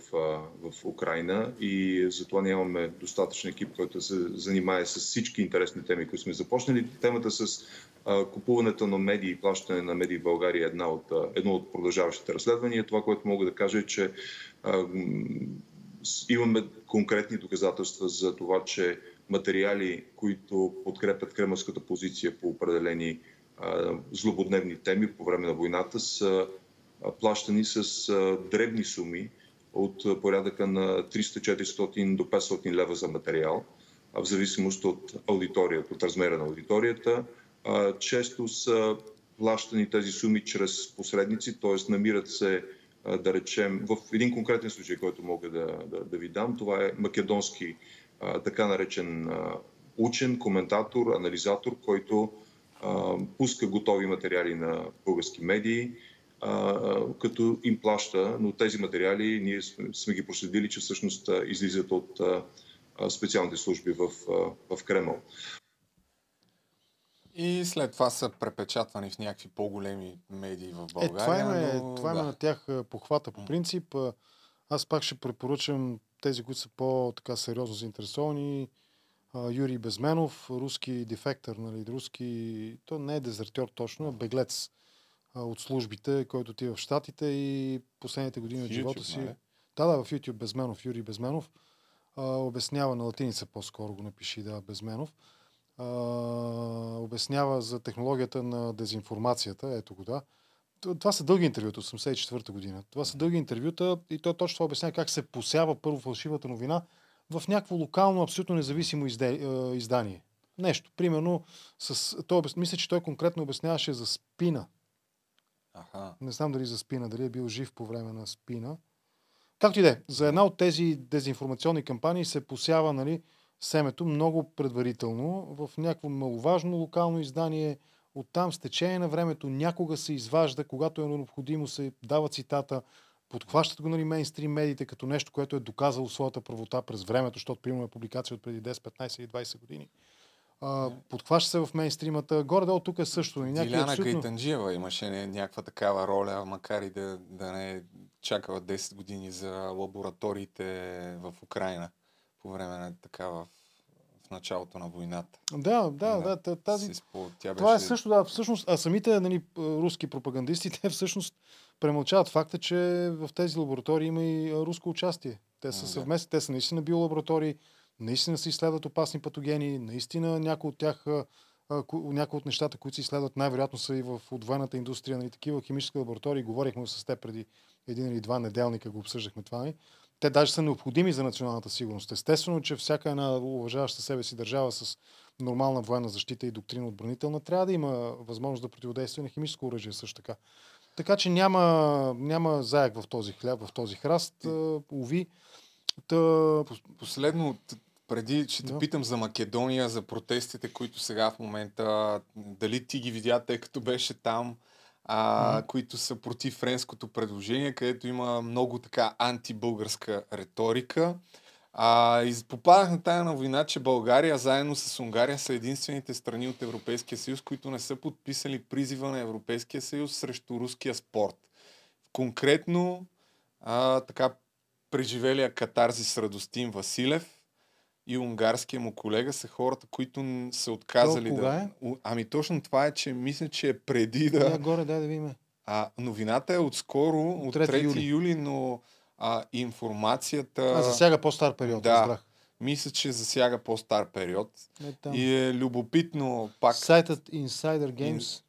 в Украина и затова нямаме достатъчен екип, който се занимае с всички интересни теми, които сме започнали. Темата с а, купуването на медии и плащане на медии в България е една от, едно от продължаващите разследвания. Това, което мога да кажа е, че а, имаме конкретни доказателства за това, че материали, които подкрепят кремълската позиция по определени злободневни теми по време на войната са плащани с дребни суми от порядъка на 300-400 до 500 лева за материал, в зависимост от аудиторията, от размера на аудиторията. Често са плащани тези суми чрез посредници, т.е. намират се да речем, в един конкретен случай, който мога да, да, да ви дам, това е македонски така наречен учен, коментатор, анализатор, който а, пуска готови материали на български медии, а, като им плаща, но тези материали ние сме, сме ги проследили, че всъщност излизат от а, специалните служби в, а, в Кремъл. И след това са препечатвани в някакви по-големи медии в Е, България. това има, но, това има да. на тях а, похвата по принцип. А, Аз пак ще препоръчам тези, които са по-така сериозно заинтересовани. Юрий Безменов, руски дефектор, нали, руски, то не е дезертьор точно, а беглец а, от службите, който отива в Штатите и последните години от живота си. нали? Да, да, в YouTube Безменов, Юрий Безменов. А, обяснява на латиница по-скоро го напиши, да, Безменов. А, обяснява за технологията на дезинформацията. Ето го, да. Това са дълги интервюта, 84-та година. Това са дълги интервюта и той точно това обяснява как се посява първо фалшивата новина в някакво локално, абсолютно независимо е, издание. Нещо. Примерно, с, той, обяс- мисля, че той конкретно обясняваше за спина. Аха. Не знам дали за спина, дали е бил жив по време на спина. Както и да е, за една от тези дезинформационни кампании се посява нали, семето много предварително в някакво маловажно локално издание. Оттам с течение на времето някога се изважда, когато е необходимо, се дава цитата, подхващат го нали, мейнстрим медиите като нещо, което е доказало своята правота през времето, защото примерно е публикация от преди 10, 15 или 20 години. А, подхваща се в мейнстримата. Горе-долу тук е също. И някакви Диляна абсолютно... Кайтанджиева имаше някаква такава роля, макар и да, да не е чакала 10 години за лабораториите в Украина по време на такава в началото на войната. Да, да, да. та- Тази... Спо- тя Това е беше- също, да, всъщност, а самите нали, руски пропагандисти, те всъщност премълчават факта, че в тези лаборатории има и руско участие. Те са съвместни, те са наистина биолаборатории, наистина се изследват опасни патогени, наистина някои от тях, някои от нещата, които се изследват, най-вероятно са и в от военната индустрия, нали, такива химически лаборатории. Говорихме с теб преди един или два неделника, го обсъждахме това. Нали? Те даже са необходими за националната сигурност. Естествено, че всяка една уважаваща себе си държава с нормална военна защита и доктрина отбранителна трябва да има възможност да противодейства на химическо оръжие също така. Така че няма, няма заек в този хляб, в този храст. а, Уви. Та... Последно, преди ще те Да. питам за Македония, за протестите, които сега в момента, дали ти ги видя, тъй като беше там, а, които са против френското предложение, където има много така антибългарска риторика. А, попадах на тая новина, че България заедно с Унгария са единствените страни от Европейския съюз, които не са подписали призива на Европейския съюз срещу руския спорт. Конкретно, а, така преживелия катарзис Радостин Василев, и унгарския му колега са хората, които са отказали То кога да... е? Ами точно това е, че мисля, че е преди да... Да. горе, дай да видим. А, новината е отскоро, от 3, 3 юли. юли. юли, но а, информацията... А, засяга по-стар период, Да, разбрах. мисля, че засяга по-стар период. Е, там. И е любопитно пак... Сайтът Insider Games.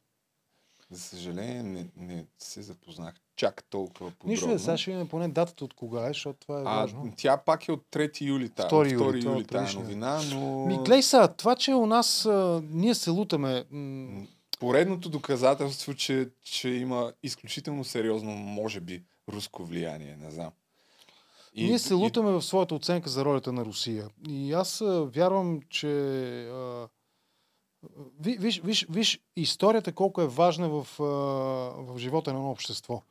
За съжаление, не, не се запознах чак толкова подробно. Нищо е, сега ще видим поне датата от кога е, защото това е а, важно. тя пак е от 3 юли, тая, 2 от юли, 2 това е юли предишния. новина, но... Ми, глей сега, това, че у нас а, ние се лутаме. М- Поредното доказателство, че, че има изключително сериозно, може би, руско влияние, не знам. И, ние се лутаме в своята оценка за ролята на Русия. И аз а, вярвам, че. А, ви- виж, виж, виж историята колко е важна в, а, в живота на едно общество.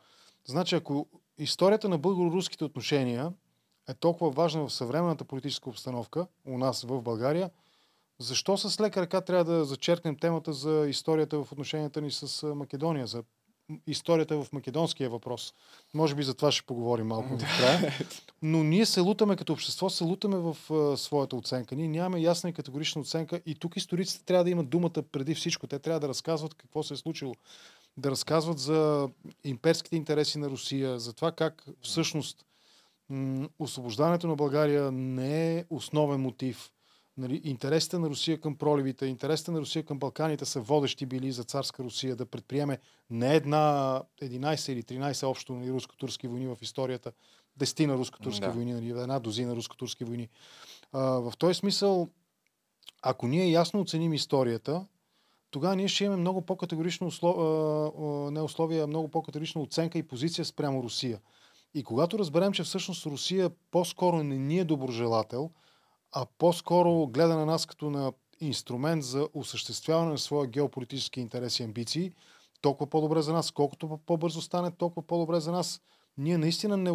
Значи, ако историята на българо-руските отношения е толкова важна в съвременната политическа обстановка у нас в България, защо с лека ръка трябва да зачеркнем темата за историята в отношенията ни с Македония, за историята в македонския въпрос? Може би за това ще поговорим малко в края. Но ние се лутаме като общество, се лутаме в а, своята оценка. Ние нямаме ясна и категорична оценка и тук историците трябва да имат думата преди всичко. Те трябва да разказват какво се е случило. Да разказват за имперските интереси на Русия, за това как всъщност м- освобождането на България не е основен мотив. Нали, интересите на Русия към проливите, интересите на Русия към Балканите са водещи били за царска Русия да предприеме не една 11 или 13 общо нали, руско-турски войни в историята, десетина руско-турски Да. войни, нали, една дозина руско-турски войни. А, в този смисъл, ако ние ясно оценим историята, тогава ние ще имаме много по-категорично условие, не условия, много по-категорична оценка и позиция спрямо Русия. И когато разберем, че всъщност Русия по-скоро не ни е доброжелател, а по-скоро гледа на нас като на инструмент за осъществяване на своя геополитически интереси и амбиции, толкова по-добре за нас. Колкото по- по-бързо стане, толкова по-добре за нас. Ние наистина не,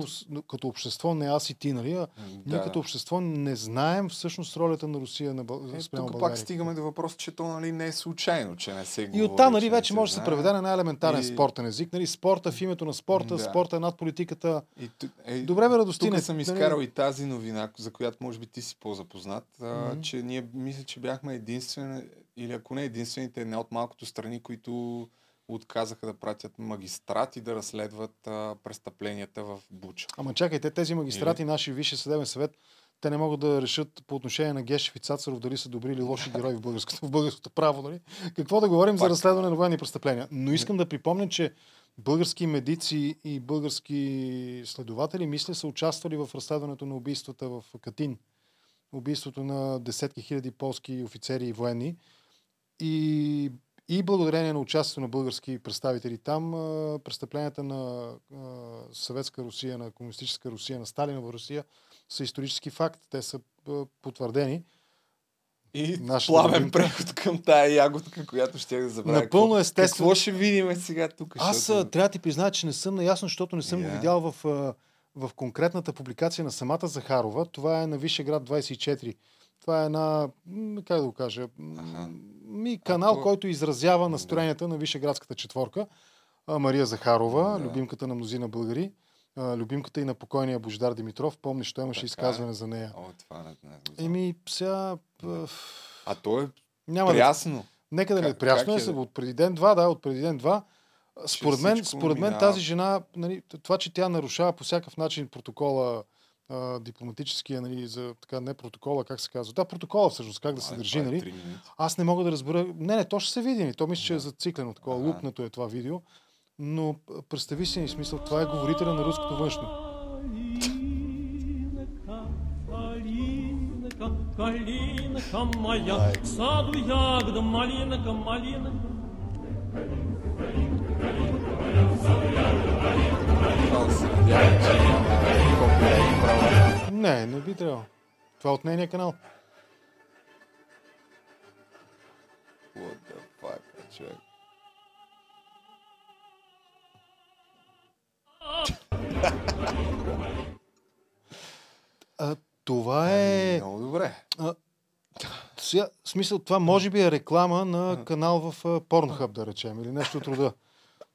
като общество, не аз и ти, нали? А ние да. като общество не знаем всъщност ролята на Русия на Бъл... Е, спрямо тук България. пак стигаме до въпроса, че то нали, не е случайно, че не се И говори, оттам, нали, вече може да се преведе на най-елементарен И- спортен език. Нали, спорта в името на спорта, Да. спорта е над политиката. И, ту- е, Добре, бе, Радостине. Тук съм нали? изкарал и тази новина, за която може би ти си по-запознат, а, Мгм. че ние мисля, че бяхме единствени, или ако не единствените, една от малкото страни, които отказаха да пратят магистрати да разследват а, престъпленията в Буча. Ама чакайте, тези магистрати, Или- наши Висше съдебен съвет, те не могат да решат по отношение на Гешев и Цацаров дали са добри или лоши герои в българското, в българското право. Нали? Какво да говорим за Пак. разследване на военни престъпления? Но искам да припомня, че български медици и български следователи, мисля, са участвали в разследването на убийствата в Катин. Убийството на десетки хиляди полски офицери и военни. И, и благодарение на участието на български представители там, престъпленията на съветска Русия, на комунистическа Русия, на Сталинова Русия са исторически факт. Те са потвърдени. И Нашата плавен любимка. преход към тая ягодка, която ще да забравя. Напълно естествено. Какво ще видим сега тук? Аз защото- трябва да ти призная, че не съм наясно, защото не съм го Я. видял в, в конкретната публикация на самата Захарова. Това е на Вишеград 24. Това е една, как да го кажа, м, ми канал, то- който изразява настроенията на Вишеградската четворка. Мария Захарова, Да. любимката на мнозина българи, любимката и на покойния Бождар Димитров. Помниш, той имаше Така е. изказване за нея. О, това не. Еми, сега... А то е Няма да- прясно. Нека да не Как- прясно как е, е, е да? от преди ден-два, да, от преди ден-два. Според мен, според мен минава. тази жена, нали, това, че тя нарушава по всякакъв начин протокола, а, дипломатическия, нали, за така, не протокола, как се казва. Да, протокола всъщност, как да се А, държи, е нали. Аз не мога да разбера. Не, не, то ще се види. То мисля, че е зациклено такова. Лупнато е това видео. Но представи си, ни смисъл, това е говорителя на руското външно. Калинка моя, в саду ягода, малинка, малинка. Не, не би трябвало. Това е от нейния канал. What the fuck, човек. А, това е... Много добре. А, сега, смисъл, това може би е реклама на канал в Pornhub, да речем, или нещо от рода.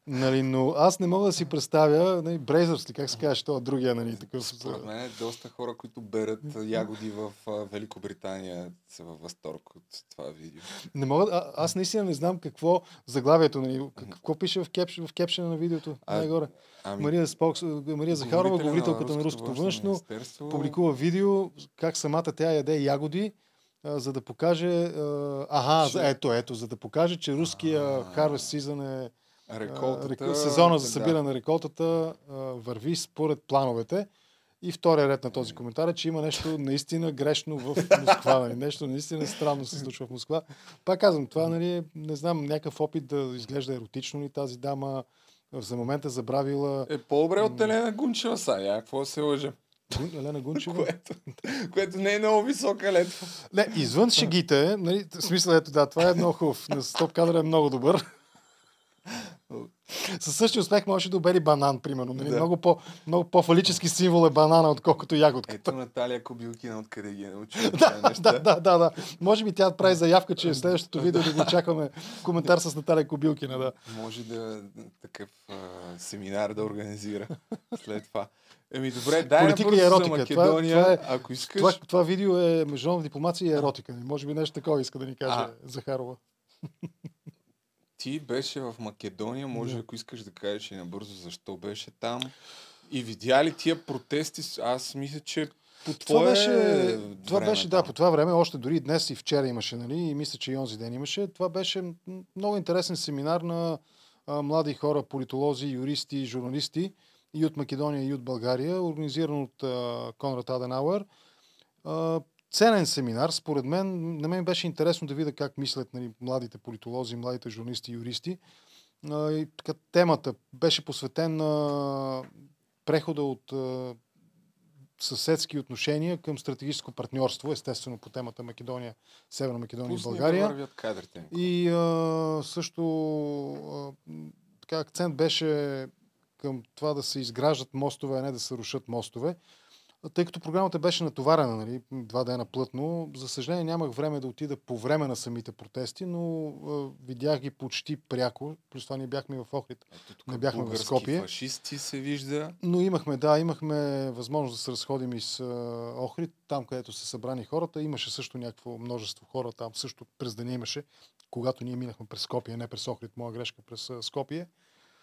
Нали, но аз не мога да си представя, нали, Брейзърс ли, как се казва, това другия, нали, такъв. Според мен доста хора, които берат ягоди в Великобритания, са във възторг от това видео. Не мога, а, аз наистина не знам какво заглавието, нали, какво пише в, кепш, в кепшена на видеото, А, най-горе. ами, Мария, Спокс, Мария Захарова, говорителката на Руското външно публикува видео как самата тя яде ягоди, за да покаже, аха, Че- ето, ето, за да покаже, че руския Harvest Season е Реколтата, рек- сезона за да. събиране на реколтата върви според плановете. И втория ред на този коментар е, че има нещо наистина грешно в Москва. Нали? Нещо наистина странно се случва в Москва. Пак казвам, това, нали, не знам, някакъв опит да изглежда еротично ли тази дама. За момента забравила... Е по-добре от Елена Гунчева са, я какво да се лъжа. Гун- Елена Гунчева? което, което не е много висока летва. Не, извън шегите, нали, смисъл, ето да, това е много хубав. На стоп кадър е много добър. Със същия успех можеше да обери банан, примерно. Нали? Да. Много, по, много по-фалически символ е банана, отколкото ягодката. Ето Наталия Кобилкина, откъде ги е научила да, да, да, да, да. Може би тя прави заявка, че в следващото видео да го очакваме коментар с Наталия Кобилкина. Да. Може да такъв а, семинар да организира след това. Еми добре, дай Политика и еротика. Това, Македония, това, е, ако искаш. това, това видео е международна дипломация и еротика. Може би нещо такова иска да ни каже А. Захарова. Ти беше в Македония, може Да. ако искаш да кажеш и набързо защо беше там. И видя ли тия протести? Аз мисля, че по Това твое беше, това време беше да, по това време, още дори днес и вчера имаше, нали, и мисля, че и онзи ден имаше. Това беше много интересен семинар на а, млади хора, политолози, юристи, журналисти и от Македония, и от България, организиран от а, Конрад Аденауер. А, ценен семинар, според мен. На мен беше интересно да видя как мислят нали, младите политолози, младите журналисти и юристи. А, и, така, темата беше посветен на прехода от а, съседски отношения към стратегическо партньорство, естествено по темата Македония, Северна Македония и Пусни да България. кадрите. И а, също а, така, акцент беше към това да се изграждат мостове, а не да се рушат мостове. Тъй като програмата беше натоварена, нали, два дена плътно, за съжаление нямах време да отида по време на самите протести, но а, видях ги почти пряко. Плюс това ние бяхме в Охрид, не бяхме в Скопие. фашисти се вижда. Но имахме, да, имахме възможност да се разходим и с а, Охрид, там където са събрани хората. Имаше също някакво множество хора там, също през деня имаше, когато ние минахме през Скопие, не през Охрид, моя грешка, през а, Скопие.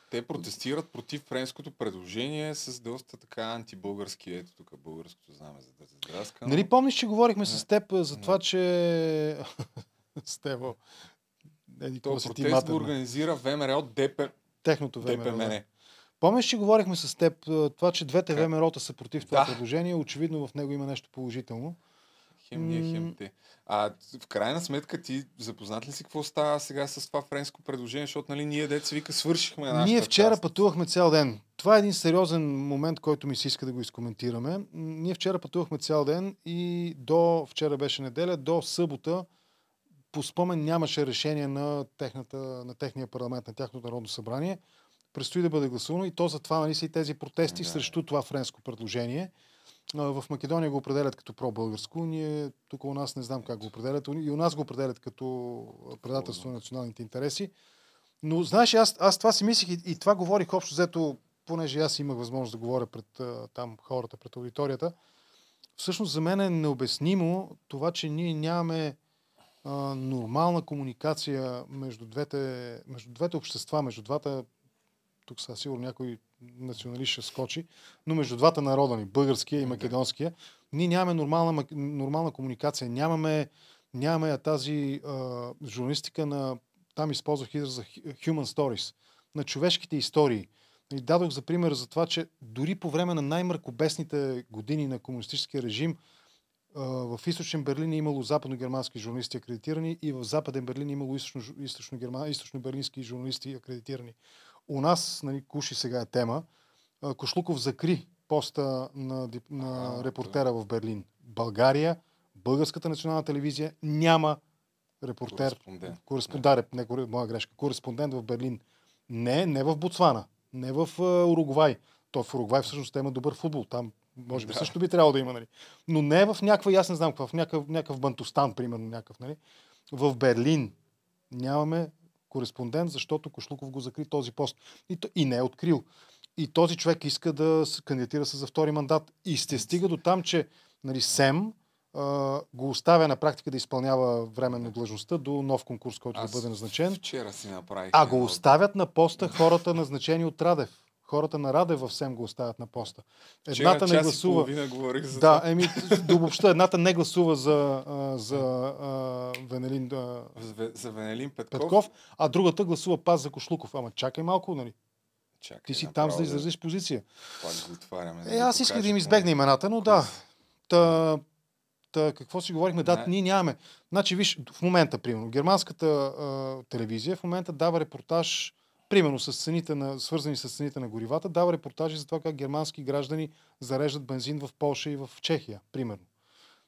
Те протестират против френското предложение с доста така антибългарски, ето тук българското знаме, за да се здраска. но- Нали помниш, че говорихме с теб за това, че... Стево, еди, То ти протест го матерна. организира ВМРО ДП. Техното ВМРО. ДПМН. да. Помниш, че говорихме с теб това, че двете ВМРО-та са против това Да. предложение. Очевидно в него има нещо положително. Хем ние, хем те. А в крайна сметка ти запознат ли си какво става сега с това френско предложение, защото нали, ние деца вика свършихме нашата Ние вчера част. пътувахме цял ден. Това е един сериозен момент, който ми се иска да го изкоментираме. Ние вчера пътувахме цял ден и до вчера беше неделя, до събота по спомен нямаше решение на, техната, на техния парламент, на тяхното народно събрание. Предстои да бъде гласувано и то затова нали, са и тези протести Да. срещу това френско предложение. В Македония го определят като про-българско. Ние тук у нас не знам как го определят. И у нас го определят като предателство на националните интереси. Но знаеш, аз, аз това си мислих и, и това говорих общо взето, понеже аз имах възможност да говоря пред там хората, пред аудиторията. Всъщност за мен е необяснимо това, че ние нямаме а, нормална комуникация между двете, между двете общества, между двата, тук сега сигурно някой националист ще скочи, но между двата народа ни, българския и македонския, ние нямаме нормална, нормална комуникация, нямаме, нямаме тази а, журналистика на, там използвах израза human stories, на човешките истории. И дадох за пример за това, че дори по време на най-мракобесните години на комунистическия режим, в източен Берлин е имало западно-германски журналисти акредитирани и в западен Берлин е имало източно- източно-герма- източно-берлински журналисти акредитирани. У нас, нали, Куши сега е тема, Кошлуков закри поста на, на репортера в Берлин. България, Българската национална телевизия няма репортер. Кореспондент. Кореспондент, не, коре- моя грешка. Кореспондент в Берлин. Не, не в Ботсвана, не в а, Уругвай. То в Уругвай всъщност има добър футбол. Там може би Да. също би трябвало да има, нали. Но не в някаква, аз не знам какво, в някакъв, някакъв Бантостан, примерно, някакъв, нали. В Берлин нямаме кореспондент, защото Кошлуков го закри този пост. И, то, и не е открил. И този човек иска да се кандидатира се за втори мандат. И се стига до там, че нали, СЕМ го оставя на практика да изпълнява временно длъжността до нов конкурс, който Аз да бъде назначен. Вчера си направих. А го оставят на поста хората назначени от Радев. Хората на Радев в СЕМ го оставят на поста. Вчера Едната час не гласува. говорих за да, еми, да обобща, едната не гласува за, а, за а, Венелин а, За Ве- За Венелин Петков. Петков, а другата гласува пас за Кошлуков. Ама чакай малко, нали? Чакай, Ти си там, направо за да изразиш позиция. Пак го отваряме. Е, аз исках да им избегна имената, но да. Та, та, какво си говорихме? Да, Не. ние нямаме. Значи, виж, в момента, примерно, германската а, телевизия в момента дава репортаж, примерно, с цените на, свързани с цените на горивата, дава репортажи за това как германски граждани зареждат бензин в Польша и в Чехия, примерно.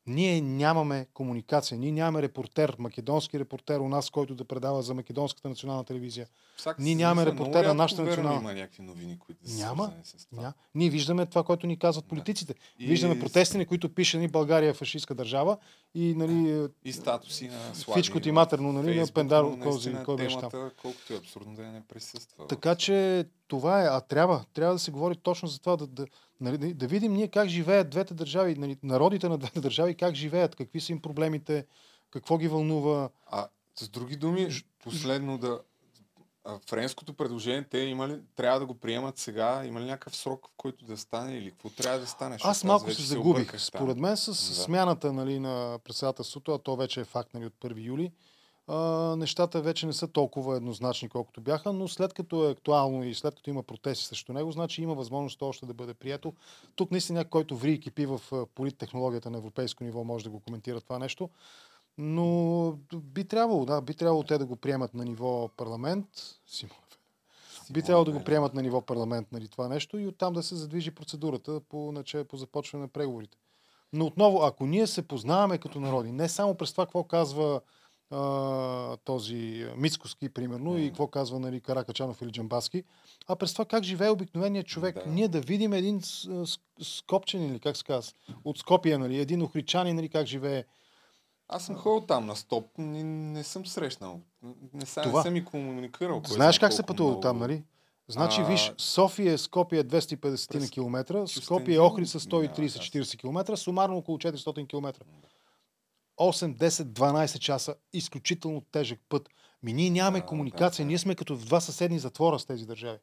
Ние нямаме комуникация, ние нямаме репортер, македонски репортер у нас, който да предава за македонската национална телевизия. Всяка Ние нямаме репортер на нашата национална. Има някакви новини, които са Няма. с това. Ня. Ние виждаме това, което ни казват политиците. И- Виждаме протести, на които пише нали, България е фашистска държава и нали, И статуси на Слави. Всичко ти матерно, нали, на Пендаро, кой- кой беше там. Колкото е абсурдно да не присъства. Така че това е, а трябва, трябва да се говори точно за това, да, да, нали, да, да видим ние как живеят двете държави, нали, народите на двете държави, как живеят, какви са им проблемите, какво ги вълнува. А с други думи, последно да... Френското предложение, те има ли, трябва да го приемат сега? Има ли някакъв срок, в който да стане или какво трябва да стане? Аз малко се загубих. там. Според мен с Да. смяната нали, на председателството, а то вече е факт нали, от 1 юли, а, нещата вече не са толкова еднозначни, колкото бяха, но след като е актуално и след като има протести срещу него, значи има възможност то още да бъде прието. Тук наистина който ври и кипи в политтехнологията на европейско ниво, може да го коментира това нещо. Но би трябвало, да, би трябвало те да го приемат на ниво парламент. Би трябвало да го приемат на ниво парламент нали, това нещо и оттам да се задвижи процедурата по, наче, по започване на преговорите. Но отново, ако ние се познаваме като народи, не само през това какво казва а, този Мицкоски, примерно, и какво казва нали, Каракачанов или Джамбаски, а през това как живее обикновеният човек. Да. Ние да видим един скопчен, или как се казва, от Скопия, нали, един охричанин, нали, как живее. Аз съм ходил там на стоп, не, не съм срещнал. Не, са, Това. не съм и комуникирал. Знаеш знае как се пътува много. там, нали? Значи, А, виж, София, Скопия 250 на километра, Скопия, Охрид са 130-40 километра, сумарно около 400 километра. 8, 10, 12 часа, изключително тежък път. Ми ние нямаме комуникация, ние сме като в два съседни затвора с тези държави.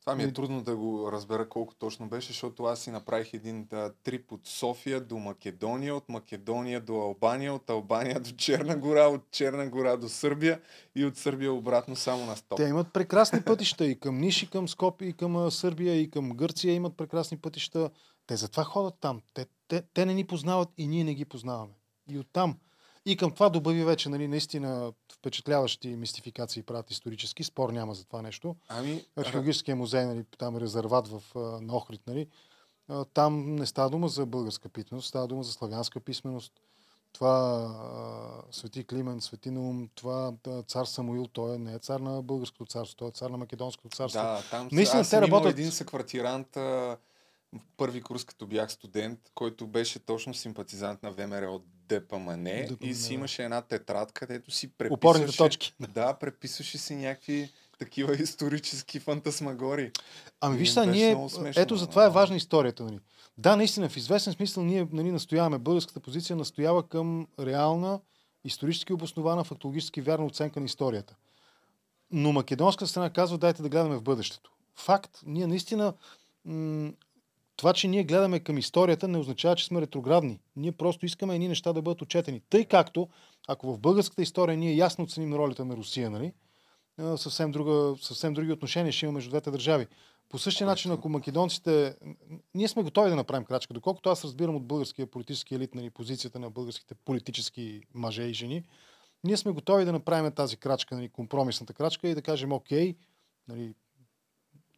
Това ми е Нали? трудно да го разбера колко точно беше, защото аз си направих един да, трип от София до Македония, от Македония до Албания, от Албания до Черна гора, от Черна гора до Сърбия и от Сърбия обратно само на стоп. Те имат прекрасни пътища и към Ниш, и към Скопия, и към Сърбия, и към Гърция имат прекрасни пътища. Те затова ходят там. Те, те, те не ни познават и ние не ги познаваме. И оттам. И към това добави вече нали, наистина впечатляващи мистификации правят исторически. Спор няма за това нещо. Ами, Археологическия музей, нали, там е резерват в на Охрид, нали, там не става дума за българска писменост, става дума за славянска писменост. Това а, Свети Климент, Свети Наум, това цар Самуил, той не е цар на българското царство, той е цар на македонското царство. Да, там Наистина, аз те работят... един съквартирант а, в първи курс, като бях студент, който беше точно симпатизант на ВМРО ДПМН и си имаше една тетрадка, където си преписваше... Опорните точки. Да, преписваше си някакви такива исторически фантасмагори. Ами виж беше ние, смешно, ето за това е важна историята. Нали. Да, наистина, в известен смисъл ние нали, настояваме, българската позиция настоява към реална, исторически обоснована, фактологически вярна оценка на историята. Но македонска страна казва, дайте да гледаме в бъдещето. Факт, ние наистина, м- това, че ние гледаме към историята, не означава, че сме ретроградни. Ние просто искаме едни неща да бъдат отчетени. Тъй както, ако в българската история ние ясно оценим ролята на Русия, нали, съвсем, друга, съвсем други отношения ще има между двете държави. По същия начин, ако македонците... Ние сме готови да направим крачка. Доколкото аз разбирам от българския политически елит, нали, позицията на българските политически мъже и жени, ние сме готови да направим тази крачка, нали, компромисната крачка и да кажем, окей, нали,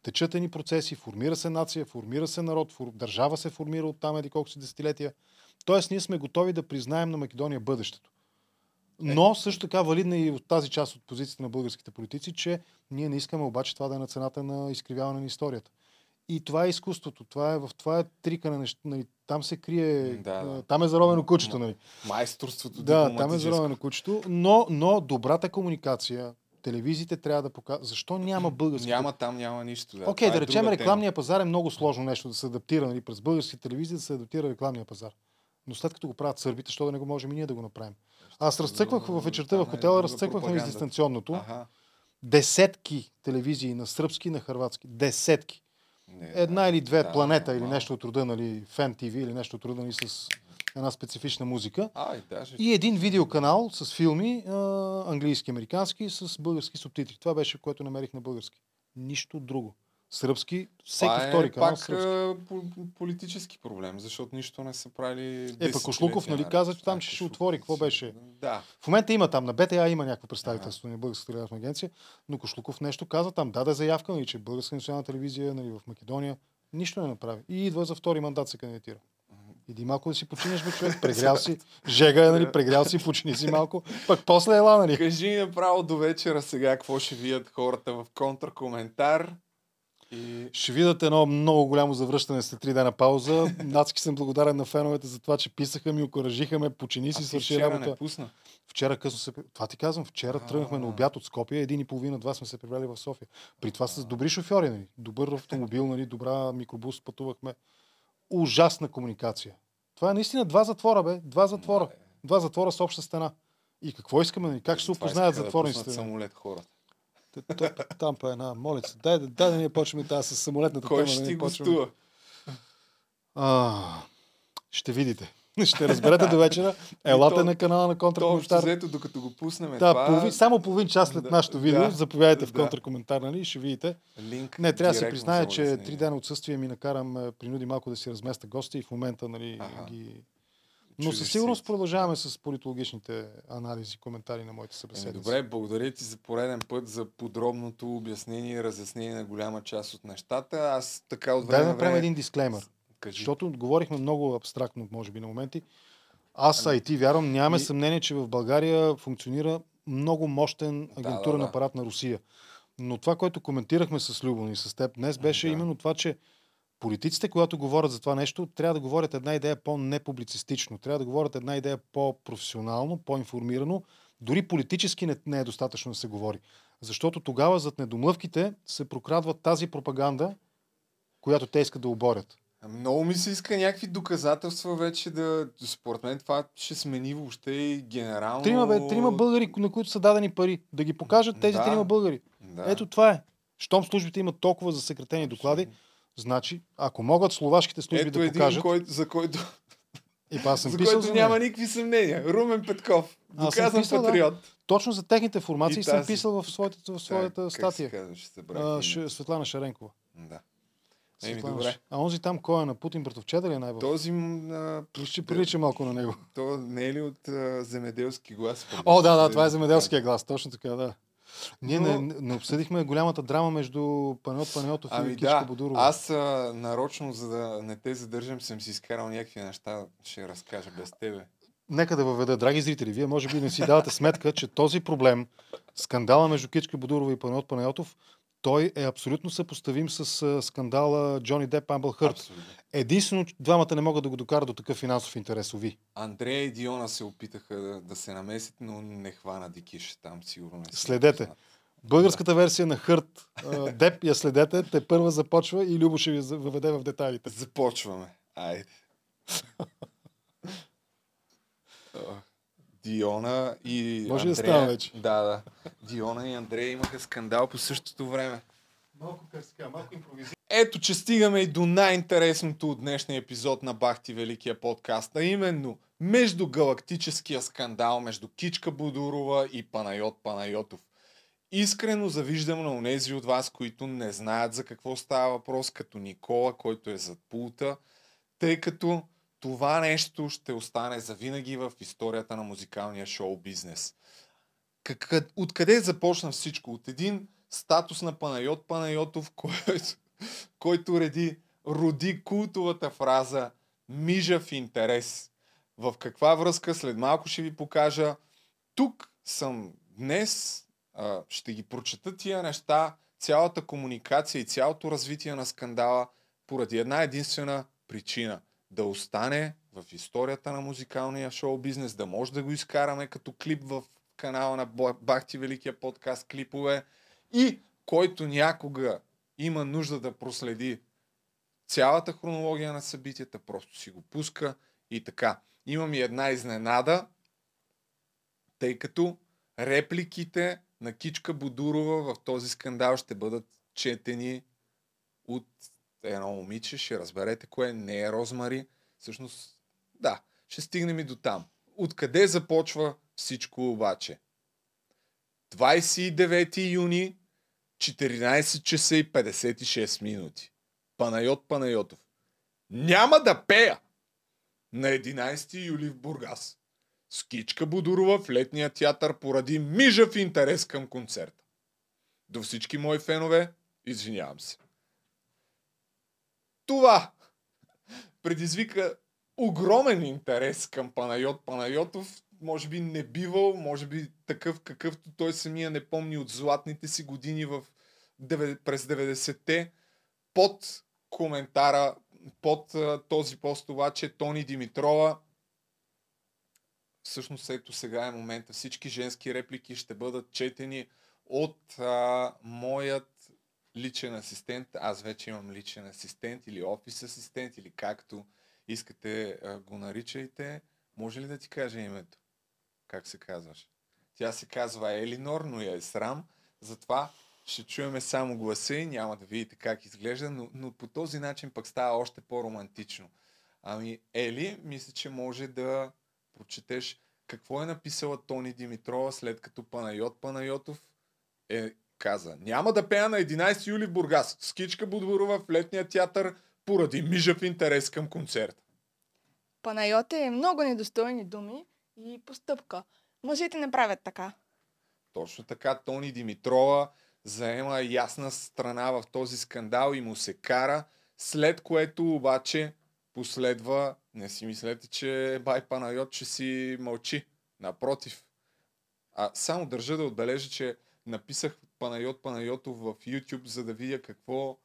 течат ни процеси, формира се нация, формира се народ, фор... държава се формира от там еди колко си десетилетия. Тоест, ние сме готови да признаем на Македония бъдещето. Но също така валидна и от тази част от позицията на българските политици, че ние не искаме обаче това да е на цената на изкривяване на историята. И това е изкуството. Това е, в това е трика на неща. Нали, там се крие. Да, да. Там е заровено кучето. Нали. Майсторството Да, там е заровено кучето. Но, но добрата комуникация, телевизиите трябва да показват. Защо няма български? Няма там, няма нищо. Да. Окей, Това да е речем, рекламния пазар е много сложно нещо да се адаптира нали, през български телевизии, да се адаптира рекламния пазар. Но след като го правят сърбите, що да не го можем и ние да го направим? Аз разцъквах в вечерта в е хотела, разцъквах на дистанционното. Аха. Десетки телевизии на сръбски и на хрватски. Десетки. Не, Една или две да, планета или нещо от рода, нали, Фен ТВ или нещо от рода, нали, с една специфична музика. Ай, даже. И един видеоканал с филми, а, английски, американски, с български субтитри. Това беше, което намерих на български. Нищо друго. Сръбски, всеки Това втори е канал пак сръбски. а, по- политически проблем, защото нищо не са правили. Е, пък Кошлуков, нали, каза, че там ще, ще отвори. Какво беше? Да. В момента има там, на БТА има някакво представителство на Българската телеграфна агенция, но Кошлуков нещо каза там, даде заявка, нали, че Българска национална телевизия нали, в Македония нищо не направи. И идва за втори мандат се кандидатира. Иди малко да си починеш, бе, човек. Прегрял си. Жега е, нали, прегрял си, почини си малко. Пък после ела, нали. Кажи направо до вечера сега какво ще вият хората в контракоментар. И... Ще видят едно много голямо завръщане след три дена пауза. Адски съм благодарен на феновете за това, че писаха ми, окоръжиха ме, почини си, А свърши работа. не пусна. Вчера късно се... Това ти казвам, вчера тръгнахме на обяд от Скопия, един и половина, два сме се прибрали в София. При това с добри шофьори, нали? добър автомобил, нали? добра микробус, пътувахме. Ужасна комуникация. Това е наистина два затвора, бе. Два затвора. Два затвора с обща стена. И какво искаме? Нали? Как ще се опознаят да затворниците? пуснат самолет хората. Там па една молица. Дай, да- дай да ние почваме тази с самолетната Кой тема. ще да ти гостува? Ще видите. Ще разберете до вечера. Елате то- на канала на То контракоментар. взето, докато го пуснем Да, това... половин, само половин час след Да, нашето видео, да, заповядайте в да. контракоментар, нали, и ще видите. Линк Не, трябва да се призная, че три дена отсъствие ми накарам, ме принуди малко да си разместа гости и в момента, нали, ги... Но със сигурност продължаваме с политологичните анализи, коментари на моите събеседници. добре, благодаря ти за пореден път за подробното обяснение и разяснение на голяма част от нещата. Аз така от Дай време да на направим един дисклеймер. Кажи. Защото говорихме много абстрактно, може би, на моменти. Аз, а и ти вярвам, нямаме И- съмнение, че в България функционира много мощен агентурен да. апарат на Русия. Но това, което коментирахме с Любо и с теб днес, беше именно това, че политиците, когато говорят за това нещо, трябва да говорят една идея по-непублицистично, трябва да говорят една идея по-професионално, по-информирано. Дори политически не, не е достатъчно да се говори. Защото тогава зад недомлъвките се прокрадва тази пропаганда, която те искат да оборят. Много ми се иска някакви доказателства вече да... Според мен това ще смени въобще и генерално... Трима, бе, трима българи, на които са дадени пари. Да ги покажат тези Да. трима българи. Да. Ето това е. Щом службите имат толкова засекретени доклади, значи, ако могат словашките служби Ето да един, покажат... който, за който, И аз съм за писал който за няма никакви съмнения. Румен Петков. Доказан писал, да. патриот. Точно за техните формации съм писал в своята, в своята как се статия. казва, ще забравя А. Ш- Светлана Шаренкова. Да. Еми, добре. А онзи там кой е на Путин братовчеда ли е най Този... А, Ще прилича малко на него. То не е ли от а, земеделски глас? О, да, да, това е земеделския глас, точно така, да. Ние Но- не, не обсъдихме голямата драма между Панайот Панайотов Ами и Кичка да, Бодурова. аз а, нарочно, за да не те задържам, съм си изкарал някакви неща, ще разкажа без тебе. Нека да въведа, драги зрители, вие може би не си давате сметка, че този проблем, скандала между Кичка Бодурова и Панайот Панайотов, той е абсолютно съпоставим с скандала Джони Деп Амбъл Хърт. Единствено, двамата не могат да го докарат до такъв финансов интерес, ови. Андрея и Диона се опитаха да, да се намесят, но не хвана Дикиш там, сигурно не Следете. Българската версия на Хърт, Деп я следете, те първа започва и Любо ще ви въведе в детайлите. Започваме. Айде. Диона и Може да Андрея... става вече. Да, да. Диона и Андрея имаха скандал по същото време. Малко къска, малко импровизирано. Ето, че стигаме и до най-интересното от днешния епизод на Бахти Великия подкаст, а именно междугалактическия скандал между Кичка Будурова и Панайот Панайотов. Искрено завиждам на онези от вас, които не знаят за какво става въпрос, като Никола, който е зад пулта, тъй като това нещо ще остане завинаги в историята на музикалния шоу бизнес. Откъде започна всичко? От един статус на Панайот Панайотов, който, който реди, роди култовата фраза Мижав интерес. В каква връзка след малко ще ви покажа. Тук съм днес, ще ги прочета тия неща, цялата комуникация и цялото развитие на скандала поради една единствена причина. Да остане в историята на музикалния шоу бизнес, да може да го изкараме като клип в канала на Бахти Великия подкаст клипове и който някога има нужда да проследи цялата хронология на събитията, просто си го пуска и така. Имам и една изненада, тъй като репликите на Кичка Будурова в този скандал ще бъдат четени от едно момиче, ще разберете кое не е Розмари. Всъщност, да, ще стигнем и до там. Откъде започва всичко обаче? 29 юни, 14 часа и 56 минути. Панайот Панайотов. Няма да пея! На 11 юли в Бургас. Скичка Будурова в летния театър поради мижав интерес към концерта. До всички мои фенове, извинявам се. Това предизвика огромен интерес към Панайот Панайотов. Може би не бивал, може би такъв какъвто той самия не помни от златните си години в, през 90-те. Под коментара, под този пост обаче Тони Димитрова всъщност ето сега е момента. Всички женски реплики ще бъдат четени от а, моят личен асистент. Аз вече имам личен асистент или офис асистент или както искате го наричайте. Може ли да ти кажа името? Как се казваш? Тя се казва Елинор, но я е срам. Затова ще чуеме само гласа и няма да видите как изглежда, но, но по този начин пък става още по-романтично. Ами, Ели, мисля, че може да прочетеш какво е написала Тони Димитрова след като Панайот Панайотов е каза Няма да пея на 11 юли в Бургас. Скичка Будворова в летния театър поради мижав интерес към концерта. Панайот е много недостойни думи и постъпка. Мъжете не правят така. Точно така Тони Димитрова заема ясна страна в този скандал и му се кара, след което обаче последва, не си мислете, че Бай Панайот ще си мълчи. Напротив. А само държа да отбележа, че написах Панайот Панайотов в YouTube, за да видя какво